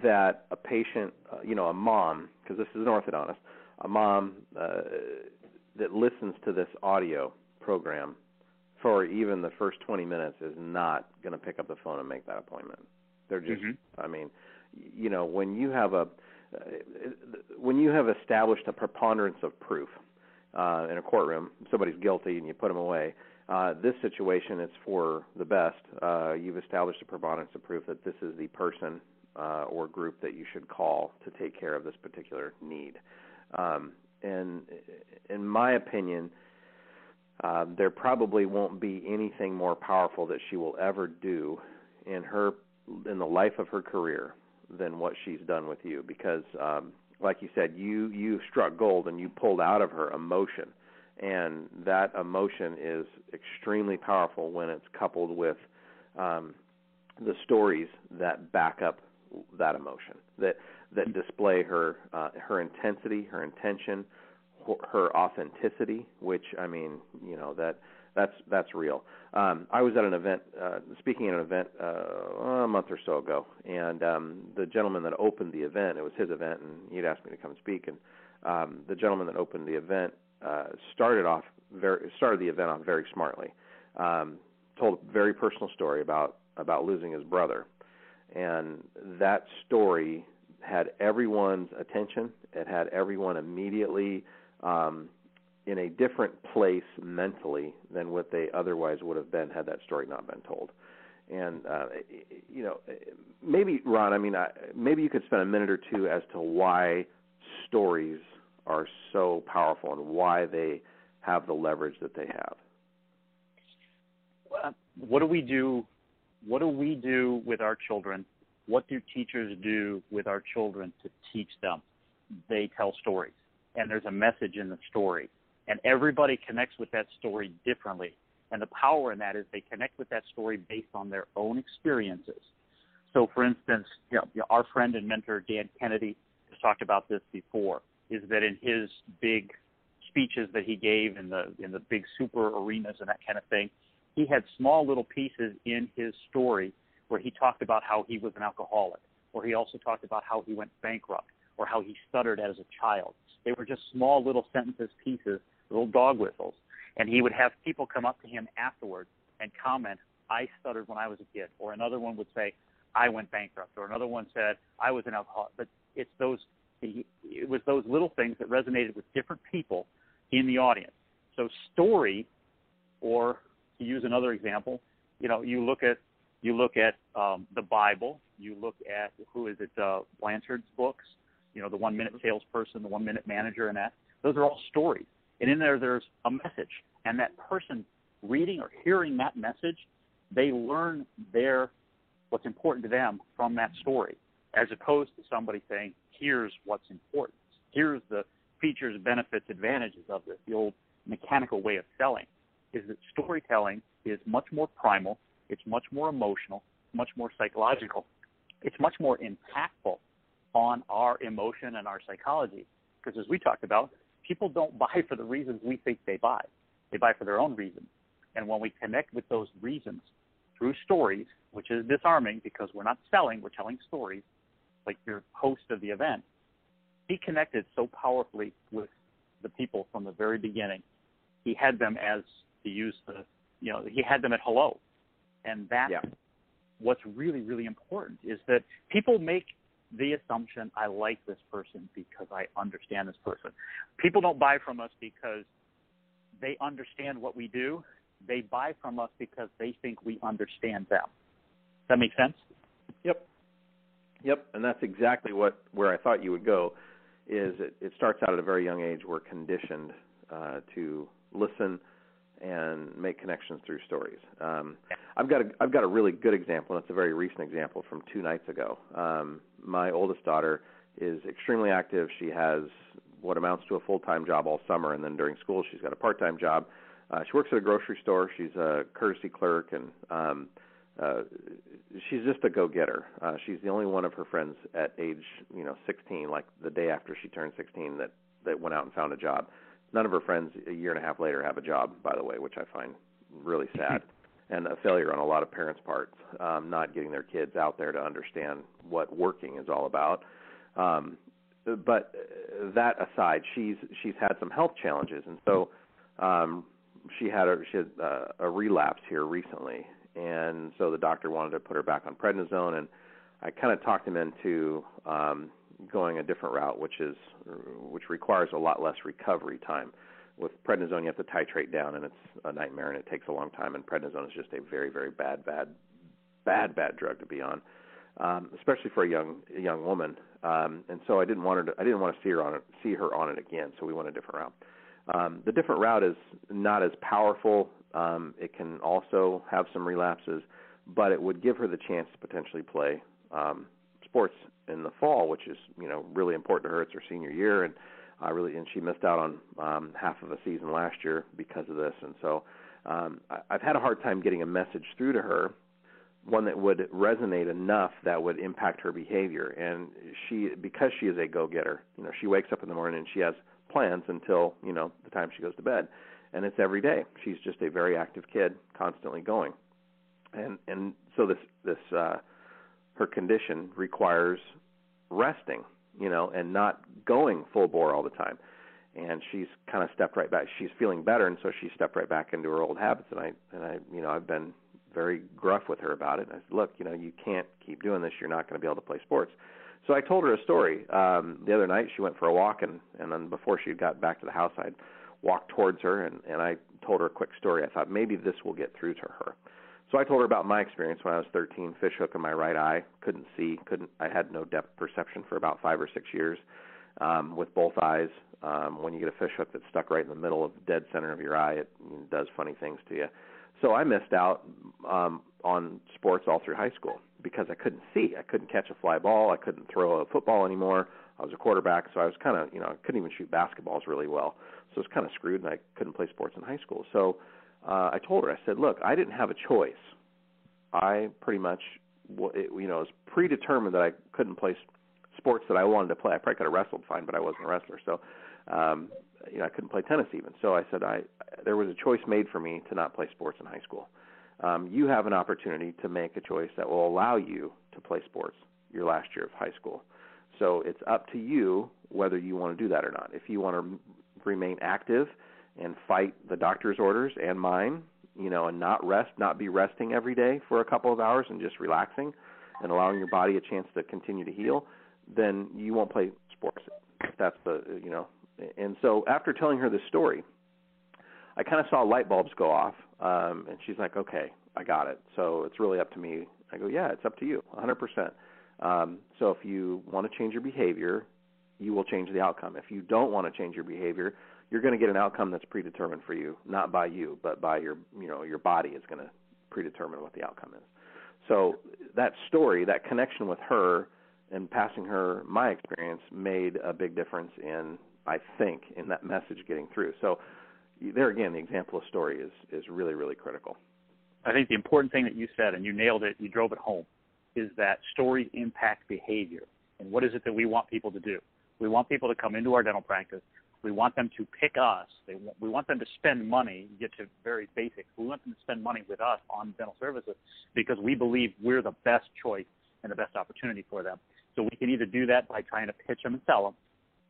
that a patient, uh, you know, a mom, because this is an orthodontist, a mom uh, that listens to this audio program for even the first 20 minutes is not going to pick up the phone and make that appointment. They're just, mm-hmm. I mean, you know, when you have a, uh, when you have established a preponderance of proof uh, in a courtroom, somebody's guilty and you put them away. Uh, this situation, is for the best. Uh, you've established a preponderance of proof that this is the person uh, or group that you should call to take care of this particular need. Um, and in my opinion, uh, there probably won't be anything more powerful that she will ever do in her in the life of her career than what she's done with you. Because um like you said you you struck gold and you pulled out of her emotion. And that emotion is extremely powerful when it's coupled with um the stories that back up that emotion. That that display her uh, her intensity, her intention, her authenticity. Which I mean, you know that that's that's real. Um, I was at an event, uh, speaking at an event uh, a month or so ago, and um, the gentleman that opened the event, it was his event, and he'd asked me to come and speak. And um, the gentleman that opened the event uh, started off very started the event off very smartly. Um, told a very personal story about about losing his brother, and that story had everyone's attention. It had everyone immediately um, in a different place mentally than what they otherwise would have been had that story not been told. And uh, you know, maybe Ron, I mean, I, maybe you could spend a minute or two as to why stories are so powerful and why they have the leverage that they have. What do we do what do we do with our children? What do teachers do with our children to teach them? They tell stories, and there's a message in the story, and everybody connects with that story differently. And the power in that is they connect with that story based on their own experiences. So, for instance, you know, our friend and mentor Dan Kennedy has talked about this before. Is that in his big speeches that he gave in the in the big super arenas and that kind of thing, he had small little pieces in his story where he talked about how he was an alcoholic, or he also talked about how he went bankrupt, or how he stuttered as a child. They were just small little sentences, pieces, little dog whistles. And he would have people come up to him afterwards and comment, I stuttered when I was a kid. Or another one would say, I went bankrupt. Or another one said, I was an alcoholic. But it's those, it was those little things that resonated with different people in the audience. So story, or to use another example, you know, you look at you look at um, the Bible, you look at who is it, uh, Blanchard's books, you know, the one minute salesperson, the one minute manager, and that. Those are all stories, and in there there's a message, and that person reading or hearing that message, they learn their what's important to them from that story, as opposed to somebody saying, "Here's what's important. Here's the features, benefits, advantages of this." The old mechanical way of selling is that storytelling is much more primal, it's much more emotional, much more psychological, it's much more impactful on our emotion and our psychology. Because as we talked about, people don't buy for the reasons we think they buy. They buy for their own reasons. And when we connect with those reasons through stories, which is disarming because we're not selling, we're telling stories, like your host of the event, he connected so powerfully with the people from the very beginning. He had them as to use the, you know, he had them at hello, and that's yeah. what's really really important is that people make the assumption I like this person because I understand this person. People don't buy from us because they understand what we do. They buy from us because they think we understand them. Does that make sense? Yep. Yep, and that's exactly what where I thought you would go. Is it, it starts out at a very young age. We're conditioned uh, to listen and make connections through stories. Um, I've got a I've got a really good example, and it's a very recent example from two nights ago. Um, my oldest daughter is extremely active. She has what amounts to a full time job all summer, and then during school she's got a part time job. Uh, she works at a grocery store. She's a courtesy clerk, and um, uh, she's just a go getter. Uh, she's the only one of her friends at age you know 16, like the day after she turned 16, that that went out and found a job. None of her friends a year and a half later have a job, by the way, which I find really sad and a failure on a lot of parents' parts, um, not getting their kids out there to understand what working is all about. Um, but that aside, she's she's had some health challenges, and so um, she had a she had uh, a relapse here recently, and so the doctor wanted to put her back on prednisone, and I kind of talked him into um, going a different route, which is which requires a lot less recovery time. With prednisone, you have to titrate down, and it's a nightmare, and it takes a long time. And prednisone is just a very, very bad, bad, bad, bad drug to be on, um, especially for a young a young woman. Um, and so I didn't want her to, I didn't want to see her on it, see her on it again. So we went a different route. Um, the different route is not as powerful. Um, it can also have some relapses, but it would give her the chance to potentially play um, sports in the fall, which is you know really important to her. It's her senior year, and I really and she missed out on um, half of a season last year because of this. And so um, I, I've had a hard time getting a message through to her, one that would resonate enough that would impact her behavior. And she, because she is a go-getter, you know, she wakes up in the morning and she has plans until you know the time she goes to bed, and it's every day. She's just a very active kid, constantly going. And and so this this uh, her condition requires resting, you know, and not going full bore all the time. And she's kind of stepped right back. She's feeling better, and so she stepped right back into her old habits. And I and I, you know, I've been very gruff with her about it. And I said, look, you know, you can't keep doing this. You're not going to be able to play sports. So I told her a story. Um, the other night, she went for a walk, and and then before she got back to the house, I'd walked towards her, and and I told her a quick story. I thought maybe this will get through to her. So I told her about my experience when I was 13, fish hook in my right eye, couldn't see, couldn't I had no depth perception for about 5 or 6 years um with both eyes. Um when you get a fish hook that's stuck right in the middle of the dead center of your eye, it does funny things to you. So I missed out um on sports all through high school because I couldn't see. I couldn't catch a fly ball, I couldn't throw a football anymore. I was a quarterback, so I was kind of, you know, I couldn't even shoot basketballs really well. So I was kind of screwed and I couldn't play sports in high school. So uh, I told her, I said, look, I didn't have a choice. I pretty much, you know, was predetermined that I couldn't play sports that I wanted to play. I probably could have wrestled fine, but I wasn't a wrestler, so um, you know, I couldn't play tennis even. So I said, I there was a choice made for me to not play sports in high school. Um, you have an opportunity to make a choice that will allow you to play sports your last year of high school. So it's up to you whether you want to do that or not. If you want to remain active and fight the doctor's orders and mine, you know, and not rest, not be resting every day for a couple of hours and just relaxing and allowing your body a chance to continue to heal, then you won't play sports. That's the, you know, and so after telling her this story, I kind of saw light bulbs go off, um, and she's like, "Okay, I got it. So it's really up to me." I go, "Yeah, it's up to you, 100%." Um, so if you want to change your behavior, you will change the outcome. If you don't want to change your behavior, you're going to get an outcome that's predetermined for you, not by you, but by your you know your body is going to predetermine what the outcome is. So that story, that connection with her, and passing her my experience made a big difference in I think in that message getting through. So there again, the example of story is is really really critical. I think the important thing that you said, and you nailed it, you drove it home, is that stories impact behavior. And what is it that we want people to do? We want people to come into our dental practice we want them to pick us. They, we want them to spend money, get to very basics. We want them to spend money with us on dental services because we believe we're the best choice and the best opportunity for them. So we can either do that by trying to pitch them and sell them,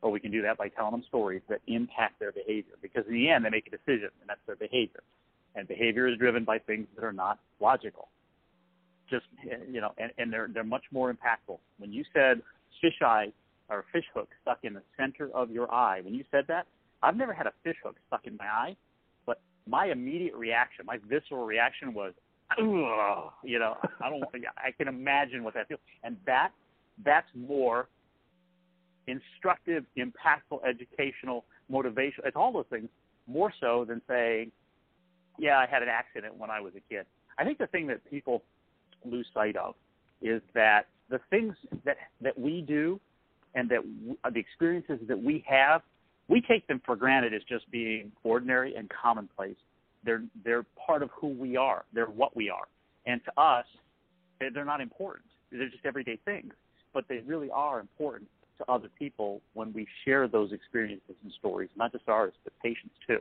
or we can do that by telling them stories that impact their behavior. Because in the end, they make a decision, and that's their behavior. And behavior is driven by things that are not logical. Just eh, you know, and, and they're they're much more impactful. When you said fish eye or fish hook stuck in the center of your eye. When you said that, I've never had a fish hook stuck in my eye, but my immediate reaction, my visceral reaction was, you know, I don't. I can imagine what that feels, and that that's more instructive, impactful, educational, motivation. It's all those things more so than saying, "Yeah, I had an accident when I was a kid." I think the thing that people lose sight of is that the things that that we do and that w- uh, the experiences that we have, we take them for granted as just being ordinary and commonplace. They're they're part of who we are. They're what we are, and to us, they're not important. They're just everyday things, but they really are important to other people when we share those experiences and stories, not just ours, but patients too.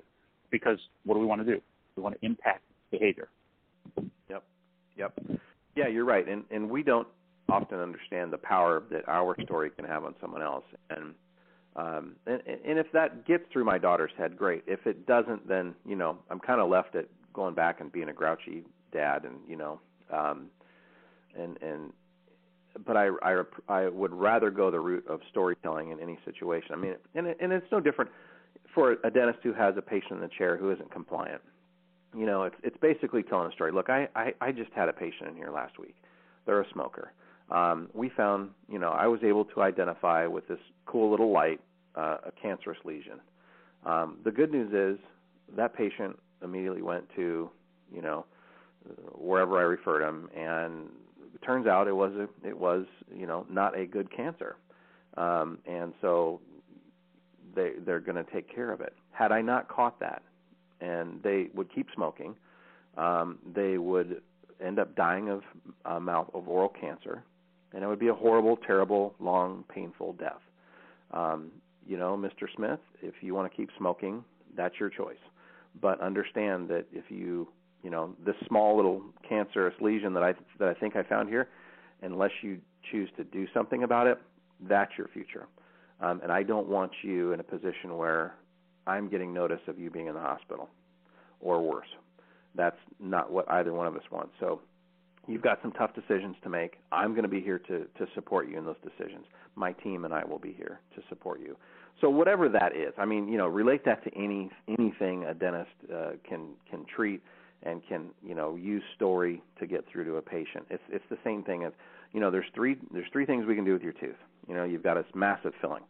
Because what do we want to do? We want to impact behavior. Yep. Yep. Yeah, you're right. And and we don't often understand the power that our story can have on someone else. And um and and if that gets through my daughter's head, great. If it doesn't, then, you know, I'm kind of left at going back and being a grouchy dad and, you know, um and and but I, I I would rather go the route of storytelling in any situation. I mean, and it, and it's no different for a dentist who has a patient in the chair who isn't compliant. You know, it's it's basically telling a story. Look, I I, I just had a patient in here last week. They're a smoker. Um, we found, you know, I was able to identify with this cool little light uh, a cancerous lesion. Um, the good news is that patient immediately went to, you know, wherever I referred him, and it turns out it was a, it was you know not a good cancer, um, and so they they're going to take care of it. Had I not caught that, and they would keep smoking, um, they would end up dying of uh, mouth of oral cancer, and it would be a horrible, terrible, long, painful death. Um, you know, Mr. Smith, if you want to keep smoking, that's your choice. But understand that if you you know this small little cancerous lesion that I that I think I found here, unless you choose to do something about it, that's your future. Um, and I don't want you in a position where I'm getting notice of you being in the hospital, or worse. That's not what either one of us wants. So you've got some tough decisions to make. I'm going to be here to to support you in those decisions. My team and I will be here to support you. So whatever that is, I mean, you know, relate that to any anything a dentist uh, can can treat and can you know use story to get through to a patient. It's it's the same thing as you know there's three there's three things we can do with your tooth. You know you've got this massive filling.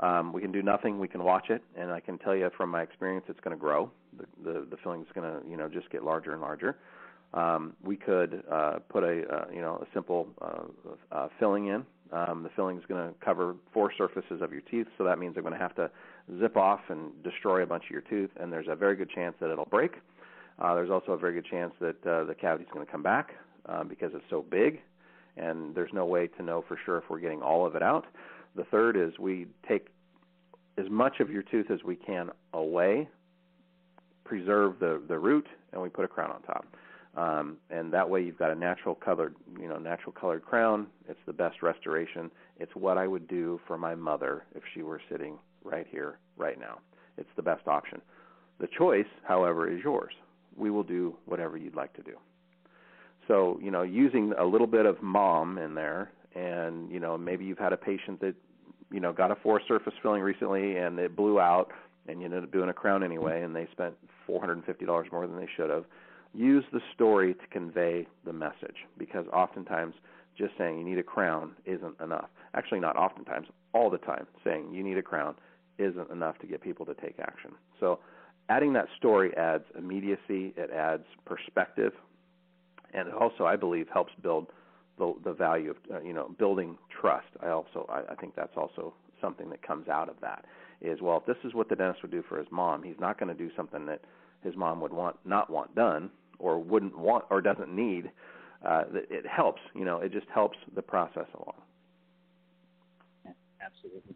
Um, we can do nothing. We can watch it, and I can tell you from my experience, it's going to grow. The the, the filling is going to you know just get larger and larger. Um, we could uh, put a uh, you know a simple uh, uh, filling in. Um, the filling is going to cover four surfaces of your teeth, so that means they're going to have to zip off and destroy a bunch of your tooth, and there's a very good chance that it'll break uh, there's also a very good chance that uh, the cavity is going to come back uh, because it's so big, and there's no way to know for sure if we're getting all of it out. The third is we take as much of your tooth as we can away, preserve the the root, and we put a crown on top. Um, and that way you've got a natural colored, you know, natural colored crown. It's the best restoration. It's what I would do for my mother if she were sitting right here, right now. It's the best option. The choice, however, is yours we will do whatever you'd like to do. So, you know, using a little bit of mom in there, and you know, maybe you've had a patient that, you know, got a four surface filling recently and it blew out, and you ended up doing a crown anyway, and they spent four hundred and fifty dollars more than they should have. Use the story to convey the message, because oftentimes just saying you need a crown isn't enough. Actually, not oftentimes, all the time, saying you need a crown isn't enough to get people to take action. So adding that story adds immediacy, it adds perspective, and it also, I believe, helps build the, the value of uh, you know building trust. I also I, I think that's also something that comes out of that is well, if this is what the dentist would do for his mom, he's not going to do something that his mom would want not want done or wouldn't want or doesn't need. Uh, it helps, you know, it just helps the process along. absolutely.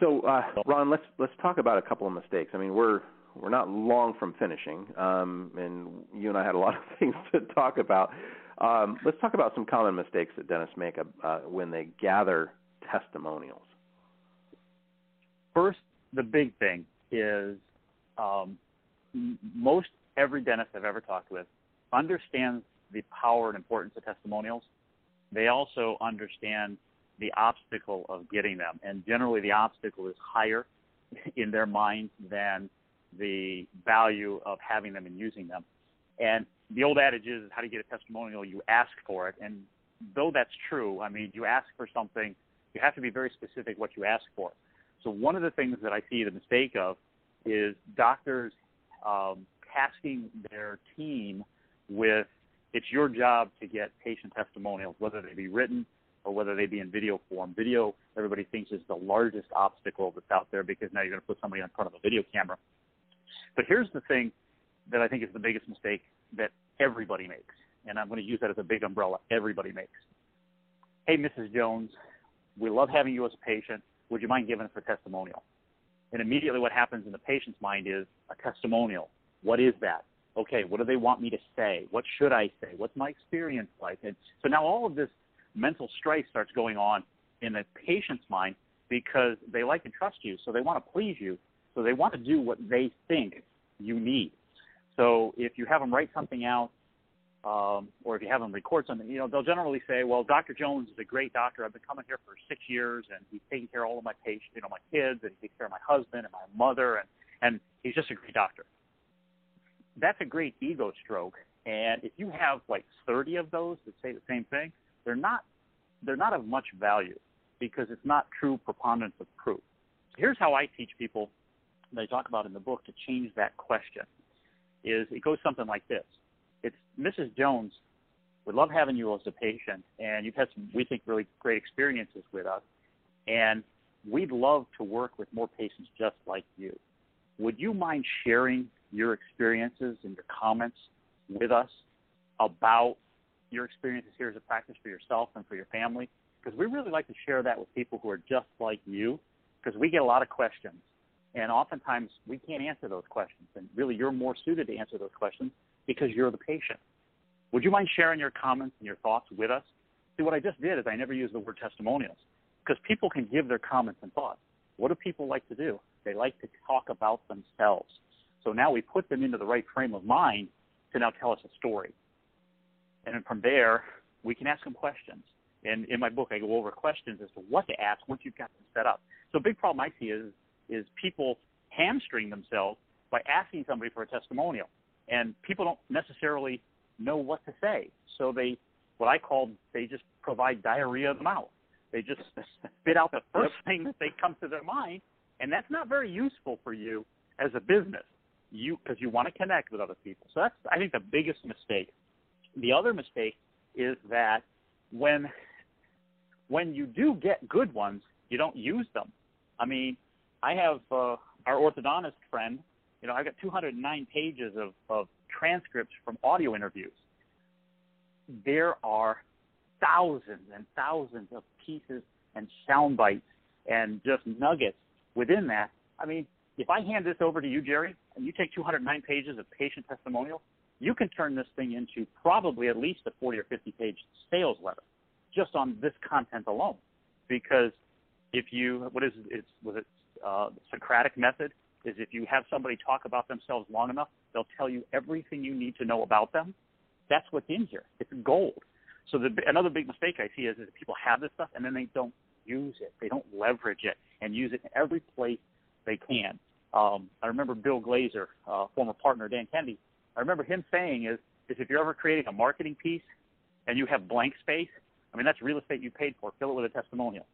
So, uh, Ron, let's let's talk about a couple of mistakes. I mean, we're we're not long from finishing, um, and you and I had a lot of things to talk about. Um, let's talk about some common mistakes that dentists make uh, when they gather testimonials. First, the big thing is um, most every dentist I've ever talked with understands the power and importance of testimonials. They also understand the obstacle of getting them. And generally, the obstacle is higher in their mind than the value of having them and using them. And the old adage is, how do you get a testimonial? You ask for it. And though that's true, I mean, you ask for something, you have to be very specific what you ask for. So one of the things that I see the mistake of is doctors um, tasking their team with it's your job to get patient testimonials, whether they be written or whether they be in video form. Video, everybody thinks is the largest obstacle that's out there because now you're going to put somebody in front of a video camera. But here's the thing that I think is the biggest mistake that everybody makes, and I'm going to use that as a big umbrella. Everybody makes. Hey, Mrs. Jones, we love having you as a patient. Would you mind giving us a testimonial? And immediately, what happens in the patient's mind is a testimonial. What is that? Okay, what do they want me to say? What should I say? What's my experience like? And so now all of this mental strife starts going on in the patient's mind because they like and trust you, so they want to please you, so they want to do what they think you need. So if you have them write something out, um, or if you have them record something, you know, they'll generally say, well, Dr. Jones is a great doctor. I've been coming here for six years and he's taking care of all of my patients, you know, my kids and he takes care of my husband and my mother and, and he's just a great doctor. That's a great ego stroke. And if you have like 30 of those that say the same thing, they're not, they're not of much value because it's not true preponderance of proof. Here's how I teach people I talk about in the book to change that question is it goes something like this. It's Mrs. Jones, we love having you as a patient, and you've had some, we think, really great experiences with us, and we'd love to work with more patients just like you. Would you mind sharing your experiences and your comments with us about your experiences here as a practice for yourself and for your family? Because we really like to share that with people who are just like you, because we get a lot of questions and oftentimes we can't answer those questions. And really, you're more suited to answer those questions because you're the patient. Would you mind sharing your comments and your thoughts with us? See, what I just did is I never used the word testimonials because people can give their comments and thoughts. What do people like to do? They like to talk about themselves. So now we put them into the right frame of mind to now tell us a story. And then from there, we can ask them questions. And in my book, I go over questions as to what to ask once you've got them set up. So a big problem I see is is people hamstring themselves by asking somebody for a testimonial, and people don't necessarily know what to say. So they, what I call, they just provide diarrhea of the mouth. They just spit out the first thing that they come to their mind, and that's not very useful for you as a business. You because you want to connect with other people. So that's I think the biggest mistake. The other mistake is that when when you do get good ones, you don't use them. I mean, I have uh, our orthodontist friend. You know, I've got 209 pages of, of transcripts from audio interviews. There are thousands and thousands of pieces and sound bites and just nuggets within that. I mean, if I hand this over to you, Jerry, and you take 209 pages of patient testimonial, you can turn this thing into probably at least a 40 or 50 page sales letter just on this content alone. Because if you, what is it, was it uh, Socratic method is if you have somebody talk about themselves long enough, they'll tell you everything you need to know about them. That's what's in here. It's gold. So the, another big mistake I see is, is people have this stuff and then they don't use it. They don't leverage it and use it in every place they can. Um, I remember Bill Glazer, uh, former partner Dan Kennedy. I remember him saying is, is if you're ever creating a marketing piece and you have blank space, I mean that's real estate you paid for. Fill it with a testimonial.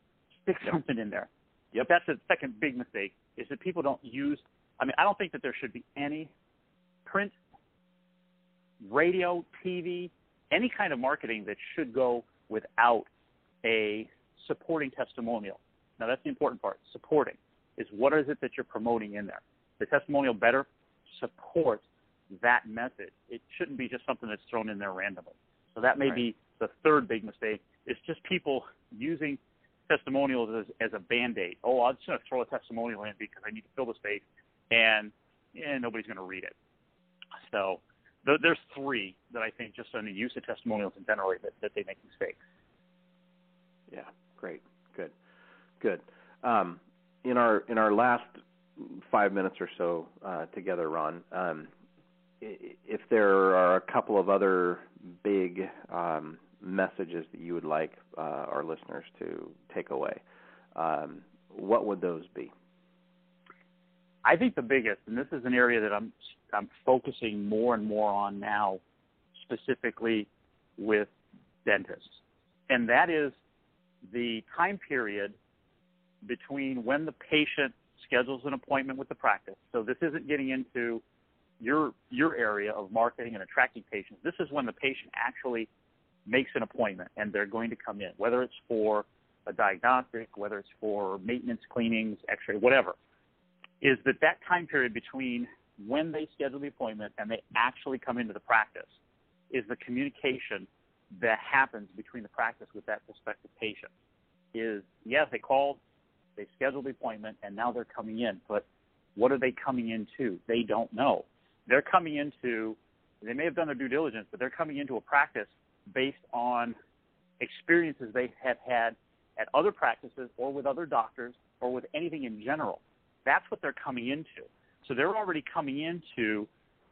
Stick something in there. Yep. That's the second big mistake is that people don't use. I mean, I don't think that there should be any print, radio, TV, any kind of marketing that should go without a supporting testimonial. Now that's the important part. Supporting is what is it that you're promoting in there. The testimonial better support that message. It shouldn't be just something that's thrown in there randomly. So that may right. be the third big mistake. It's just people using testimonials as, as a band-aid. Oh, I'm just going to throw a testimonial in because I need to fill the space, and and nobody's going to read it. So th- there's three that I think just on the use of testimonials in general that, that they make mistakes. Yeah, great, good, good. Um, in our in our last five minutes or so uh, together, Ron, um, if there are a couple of other big um, messages that you would like uh, our listeners to take away, um, what would those be? I think the biggest, and this is an area that I'm I'm focusing more and more on now, specifically with dentists, and that is the time period between when the patient schedules an appointment with the practice. So this isn't getting into your your area of marketing and attracting patients. This is when the patient actually makes an appointment and they're going to come in, whether it's for a diagnostic, whether it's for maintenance cleanings, x-ray, whatever. Is that that time period between when they schedule the appointment and they actually come into the practice is the communication that happens between the practice with that prospective patient. Is yes, they called, they scheduled the appointment, and now they're coming in. But what are they coming into? They don't know. They're coming into, they may have done their due diligence, but they're coming into a practice based on experiences they have had at other practices or with other doctors or with anything in general. That's what they're coming into. So they're already coming into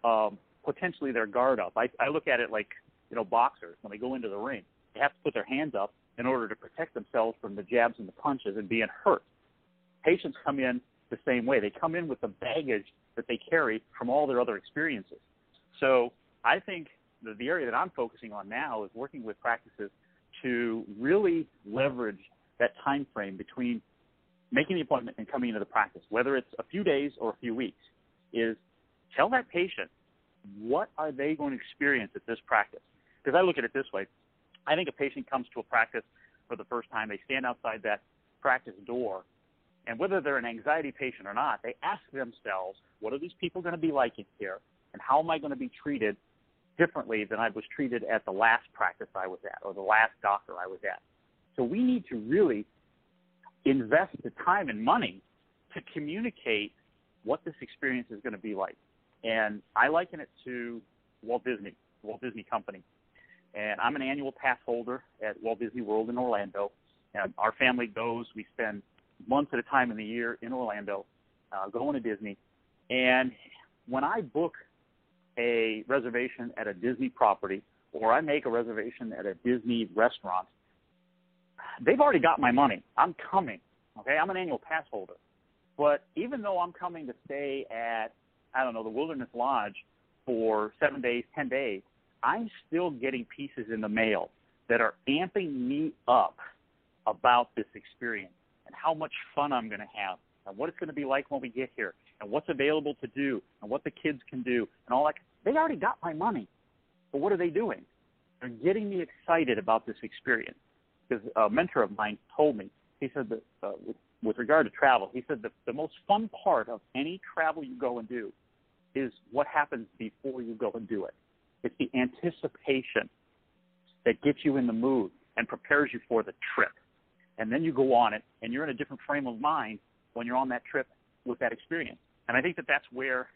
um, potentially their guard up. I, I look at it like, you know, boxers when they go into the ring, they have to put their hands up in order to protect themselves from the jabs and the punches and being hurt. Patients come in the same way. They come in with the baggage that they carry from all their other experiences. So I think the, the area that I'm focusing on now is working with practices to really leverage that time frame between making the appointment and coming into the practice, whether it's a few days or a few weeks, is tell that patient what are they going to experience at this practice. Because I look at it this way. I think a patient comes to a practice for the first time, they stand outside that practice door, and whether they're an anxiety patient or not, they ask themselves, what are these people going to be like in here, and how am I going to be treated differently than I was treated at the last practice I was at or the last doctor I was at. So we need to really invest the time and money to communicate what this experience is going to be like. And I liken it to Walt Disney, Walt Disney Company. And I'm an annual pass holder at Walt Disney World in Orlando. And our family goes, we spend months at a time in the year in Orlando, uh, going to Disney. And when I book a reservation at a Disney property or I make a reservation at a Disney restaurant, they've already got my money. I'm coming. Okay, I'm an annual pass holder. But even though I'm coming to stay at, I don't know, the Wilderness Lodge for seven days, 10 days, I'm still getting pieces in the mail that are amping me up about this experience and how much fun I'm going to have and what it's going to be like when we get here and what's available to do and what the kids can do and all that. They already got my money. But what are they doing? They're getting me excited about this experience. Because a mentor of mine told me, he said that uh, with, with regard to travel, he said that the most fun part of any travel you go and do is what happens before you go and do it. It's the anticipation that gets you in the mood and prepares you for the trip. And then you go on it, and you're in a different frame of mind when you're on that trip with that experience. And I think that that's where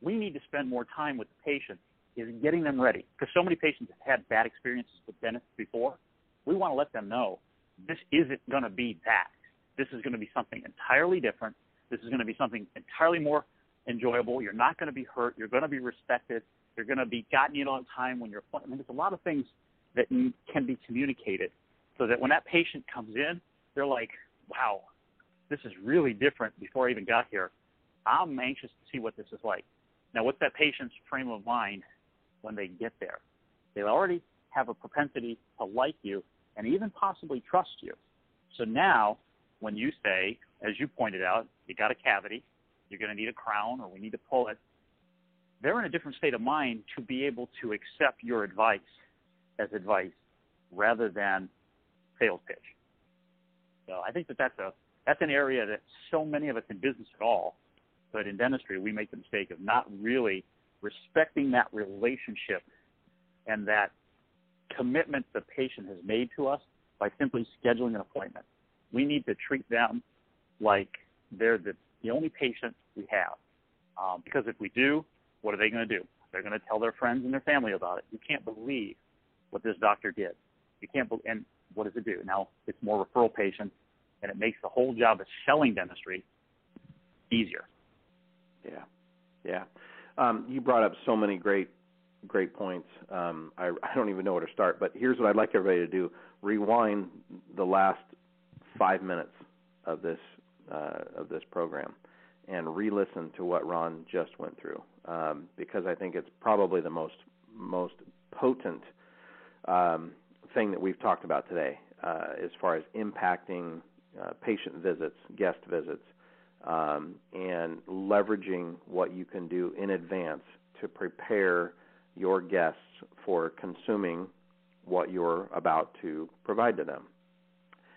we need to spend more time with the patient is getting them ready. Because so many patients have had bad experiences with dentists before. We want to let them know this isn't going to be that. This is going to be something entirely different. This is going to be something entirely more enjoyable. You're not going to be hurt. You're going to be respected. You're going to be gotten in on time when you're. I mean, there's a lot of things that can be communicated so that when that patient comes in, they're like, wow, this is really different before I even got here. I'm anxious to see what this is like. Now, what's that patient's frame of mind when they get there? They already have a propensity to like you and even possibly trust you. So now, when you say, as you pointed out, you got a cavity, you're going to need a crown, or we need to pull it, they're in a different state of mind to be able to accept your advice as advice rather than sales pitch. So I think that that's a that's an area that so many of us in business at all, but in dentistry we make the mistake of not really respecting that relationship and that commitment the patient has made to us by simply scheduling an appointment. We need to treat them like they're the, the only patient we have. Um, because if we do, what are they going to do? They're going to tell their friends and their family about it. You can't believe what this doctor did. You can't, be- and what does it do? Now it's more referral patients, and it makes the whole job of selling dentistry easier. Yeah, yeah. Um, you brought up so many great great points. Um, I, I don't even know where to start, but here's what I'd like everybody to do: rewind the last five minutes of this uh, of this program and re-listen to what Ron just went through, um, because I think it's probably the most most potent um, thing that we've talked about today, uh, as far as impacting uh, patient visits, guest visits, um, and leveraging what you can do in advance to prepare your guests for consuming what you're about to provide to them.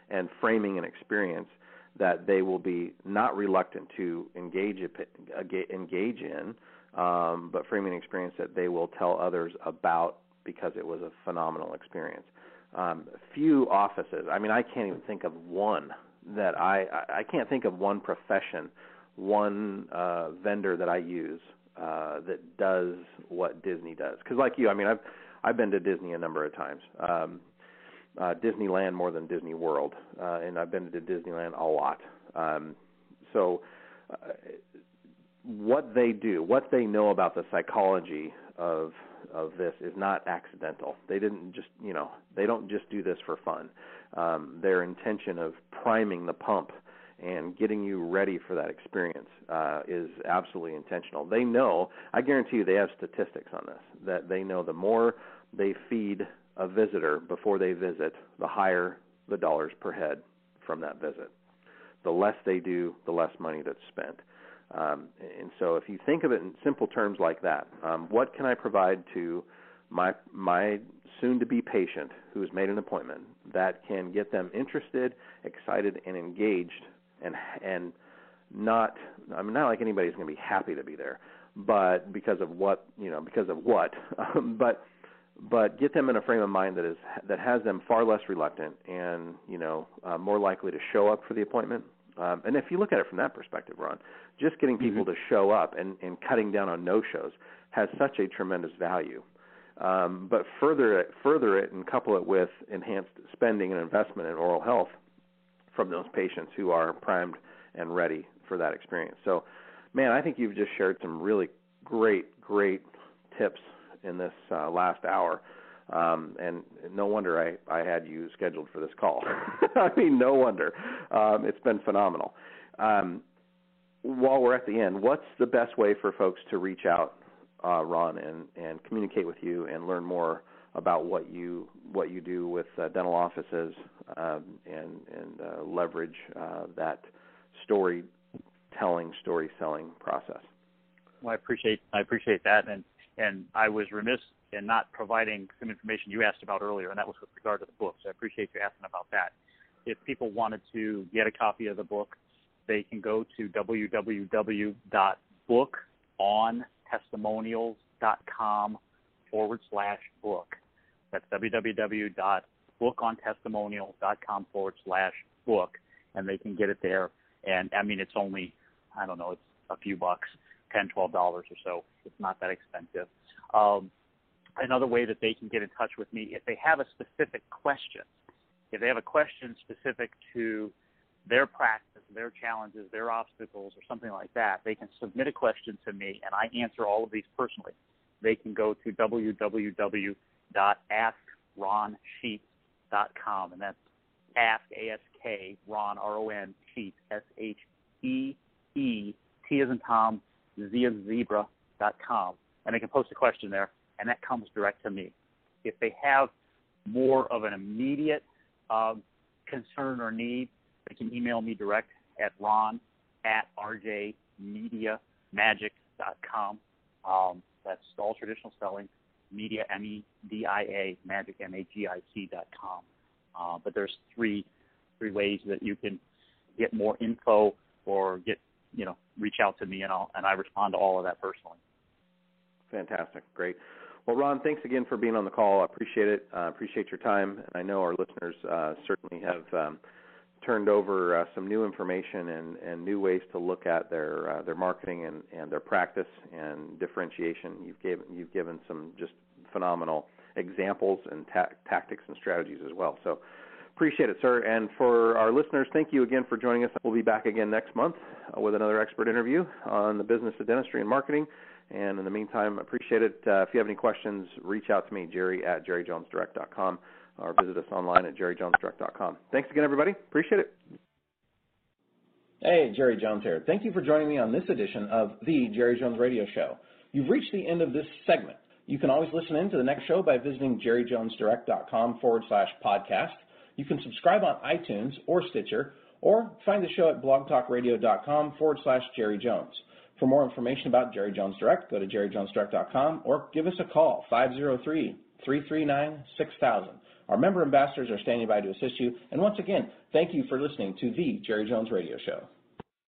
And framing an experience that they will be not reluctant to engage engage in, um, but framing experience that they will tell others about because it was a phenomenal experience. Um, few offices. I mean, I can't even think of one that I I can't think of one profession, one uh, vendor that I use uh, that does what Disney does. Because like you, I mean, I've I've been to Disney a number of times. Um, uh, Disneyland more than Disney World, uh, and I've been to Disneyland a lot. Um, so, uh, what they do, what they know about the psychology of of this is not accidental. They didn't just, you know, they don't just do this for fun. Um, their intention of priming the pump and getting you ready for that experience uh, is absolutely intentional. They know, I guarantee you, they have statistics on this that they know the more they feed a visitor before they visit, the higher the dollars per head from that visit. The less they do, the less money that's spent. Um, and so, if you think of it in simple terms like that, um, what can I provide to my my soon-to-be patient who has made an appointment that can get them interested, excited, and engaged, and and not I mean not like anybody's going to be happy to be there, but because of what you know because of what, but but get them in a frame of mind that is that has them far less reluctant and you know uh, more likely to show up for the appointment. Um, and if you look at it from that perspective, Ron, just getting people mm-hmm. to show up and, and cutting down on no shows has such a tremendous value. Um, but further it, further it and couple it with enhanced spending and investment in oral health from those patients who are primed and ready for that experience. So, man, I think you've just shared some really great, great tips in this uh, last hour. Um, and no wonder I, I had you scheduled for this call. I mean, no wonder. Um, it's been phenomenal. Um, while we're at the end, what's the best way for folks to reach out, uh, Ron, and, and communicate with you and learn more about what you what you do with uh, dental offices um, and and uh, leverage uh, that storytelling, story selling process? Well, I appreciate I appreciate that, and and I was remiss in not providing some information you asked about earlier, and that was with regard to the book. So I appreciate you asking about that. If people wanted to get a copy of the book, they can go to www.bookontestimonials.com forward slash book. That's www.bookontestimonials.com forward slash book, and they can get it there. And I mean, it's only, I don't know, it's a few bucks, ten, twelve dollars or so. It's not that expensive. Um, another way that they can get in touch with me if they have a specific question. If they have a question specific to their practice, their challenges, their obstacles, or something like that, they can submit a question to me, and I answer all of these personally. They can go to www.askronsheetz.com, and that's ask A S K Ron R O N Sheetz S H E E T as in Tom Z as zebra dot com, and they can post a question there, and that comes direct to me. If they have more of an immediate uh, concern or need, they can email me direct at ron at rjmediamagic.com. Um, that's all traditional spelling, media, M-E-D-I-A, magic, M-A-G-I-C dot com. Uh, but there's three three ways that you can get more info or get you know reach out to me and I'll and I respond to all of that personally. Fantastic, great. Well, Ron, thanks again for being on the call. I appreciate it. I uh, appreciate your time, and I know our listeners uh, certainly have um, turned over uh, some new information and, and new ways to look at their uh, their marketing and, and their practice and differentiation. You've given you've given some just phenomenal examples and ta- tactics and strategies as well. So appreciate it, sir. And for our listeners, thank you again for joining us. We'll be back again next month uh, with another expert interview on the business of dentistry and marketing. And in the meantime, appreciate it. Uh, if you have any questions, reach out to me, Jerry at jerryjonesdirect.com, or visit us online at jerryjonesdirect.com. Thanks again, everybody. Appreciate it. Hey, Jerry Jones here. Thank you for joining me on this edition of the Jerry Jones Radio Show. You've reached the end of this segment. You can always listen in to the next show by visiting jerryjonesdirect.com forward slash podcast. You can subscribe on iTunes or Stitcher, or find the show at blogtalkradio.com forward slash Jerry Jones. For more information about Jerry Jones Direct, go to jerryjonesdirect.com or give us a call, 503 339 6000. Our member ambassadors are standing by to assist you. And once again, thank you for listening to the Jerry Jones Radio Show.